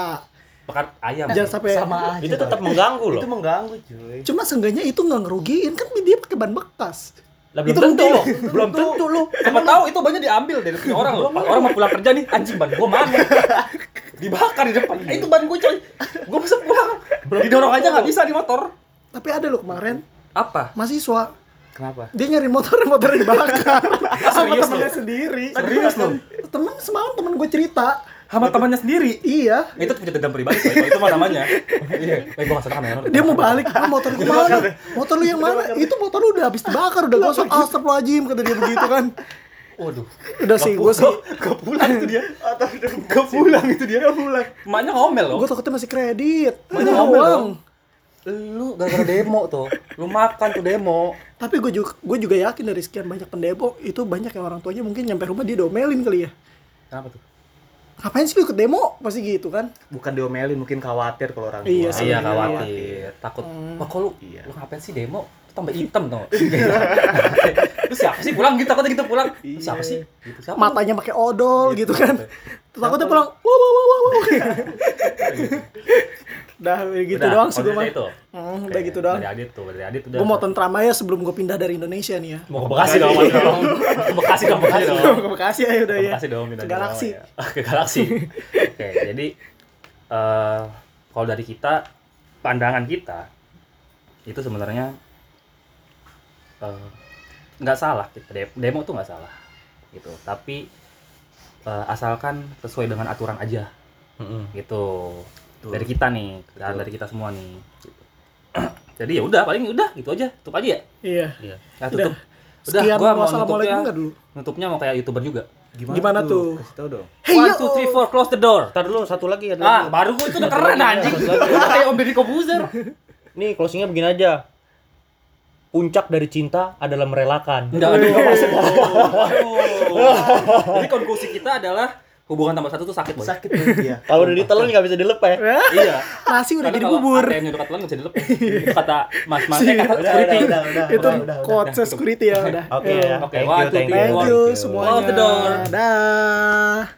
Bakar ayam. jangan sampai sama aja. itu tetap mengganggu loh itu mengganggu, cuy. cuma seenggaknya itu nggak ngerugiin kan dia pakai ban bekas Lah, belum Itu tentu loh belum tentu lo Siapa tahu itu banyak diambil dari punya orang loh. Orang mau pulang kerja nih, anjing ban gua mana? Dibakar di depan. Eh, itu ban gue coy. Gue bisa pulang. Didorong aja nggak bisa di motor. Tapi ada loh kemarin Apa? mahasiswa Kenapa? dia nyari motor motor dibakar sama temennya lo? sendiri Serius lo? temen semalam temen gue cerita Sama temannya sendiri. iya Itu punya dendam pribadi, itu mah namanya. Iya. Eh, gue nggak sadar kamera. dia mau balik ah motor gue mana motor lu yang mana itu motor lu udah habis dibakar udah gosong astagfirullahaladzim kata dia begitu kan Waduh. udah sih gue sih Gak pulang itu dia. Gak pulang itu dia. Gak pulang. Emaknya ngomel loh. gue takutnya masih kredit Emaknya ngomel dong. Lu gara-gara demo tuh. Lu makan tuh demo. tapi gue juga gue juga yakin dari sekian banyak pendemo itu banyak yang orang tuanya mungkin nyampe rumah dia domelin kali ya Kenapa tuh? ngapain sih lu ikut demo pasti gitu kan Bukan diomelin, mungkin khawatir kalau orang tua. Iya sih. Iya Iya. khawatir, takut. Wah kok lu, Iya. lu ngapain sih demo? Tambah hitam tau. Lu siapa sih pulang gitu? Takutnya gitu pulang. Lu siapa sih? Gitu siapa? matanya pakai odol gitu kan takutnya pulang wow wow wow wow wow. Dah gitu Udah, doang sih gue mah. itu. Hmm, udah gitu doang. Dari Adit tuh, dari Adit udah. Gue mau tentram aja sebelum gue pindah dari Indonesia nih ya. mau ke Bekasi dong, dong. Ke Bekasi dong, Bekasi dong. ke Bekasi aja udah ya. Bekasi dong, pindah Ke dong, ya. Ke Galaxy. Oke, jadi eh kalau dari kita pandangan kita itu sebenarnya eh, nggak salah kita demo tuh nggak salah gitu tapi eh, asalkan sesuai dengan aturan aja. Gitu. Betul. dari kita nih dari dari kita semua nih. Gitu. jadi ya udah paling udah gitu aja. Tutup aja ya? Iya. ya tutup. Udah, Sekian gua mau nutupnya enggak dulu? nutupnya mau kayak youtuber juga. Gimana tuh? Kasih tau dong. Hey one two three four close the door. Ntar dulu satu lagi ada ah lagi. baru gua itu udah keren anjing. Udah kayak om Deddy Kobuzer. Nih closingnya begini aja. Puncak dari cinta adalah merelakan. enggak aduh masuk jadi konklusi kita adalah hubungan tambah satu tuh sakit boy Sakit ya. Kalau udah ditelan nggak bisa dilepeh. iya Nasi udah Karena jadi kalau bubur. ada yang nyuruh telan nggak bisa dilepas itu kata mas mas eh, kata Udah, security udah, udah, Itu udah, udah, udah. quote security ya udah. Oke ya. Oke, Thank you, thank you. Semuanya. The door. Dah.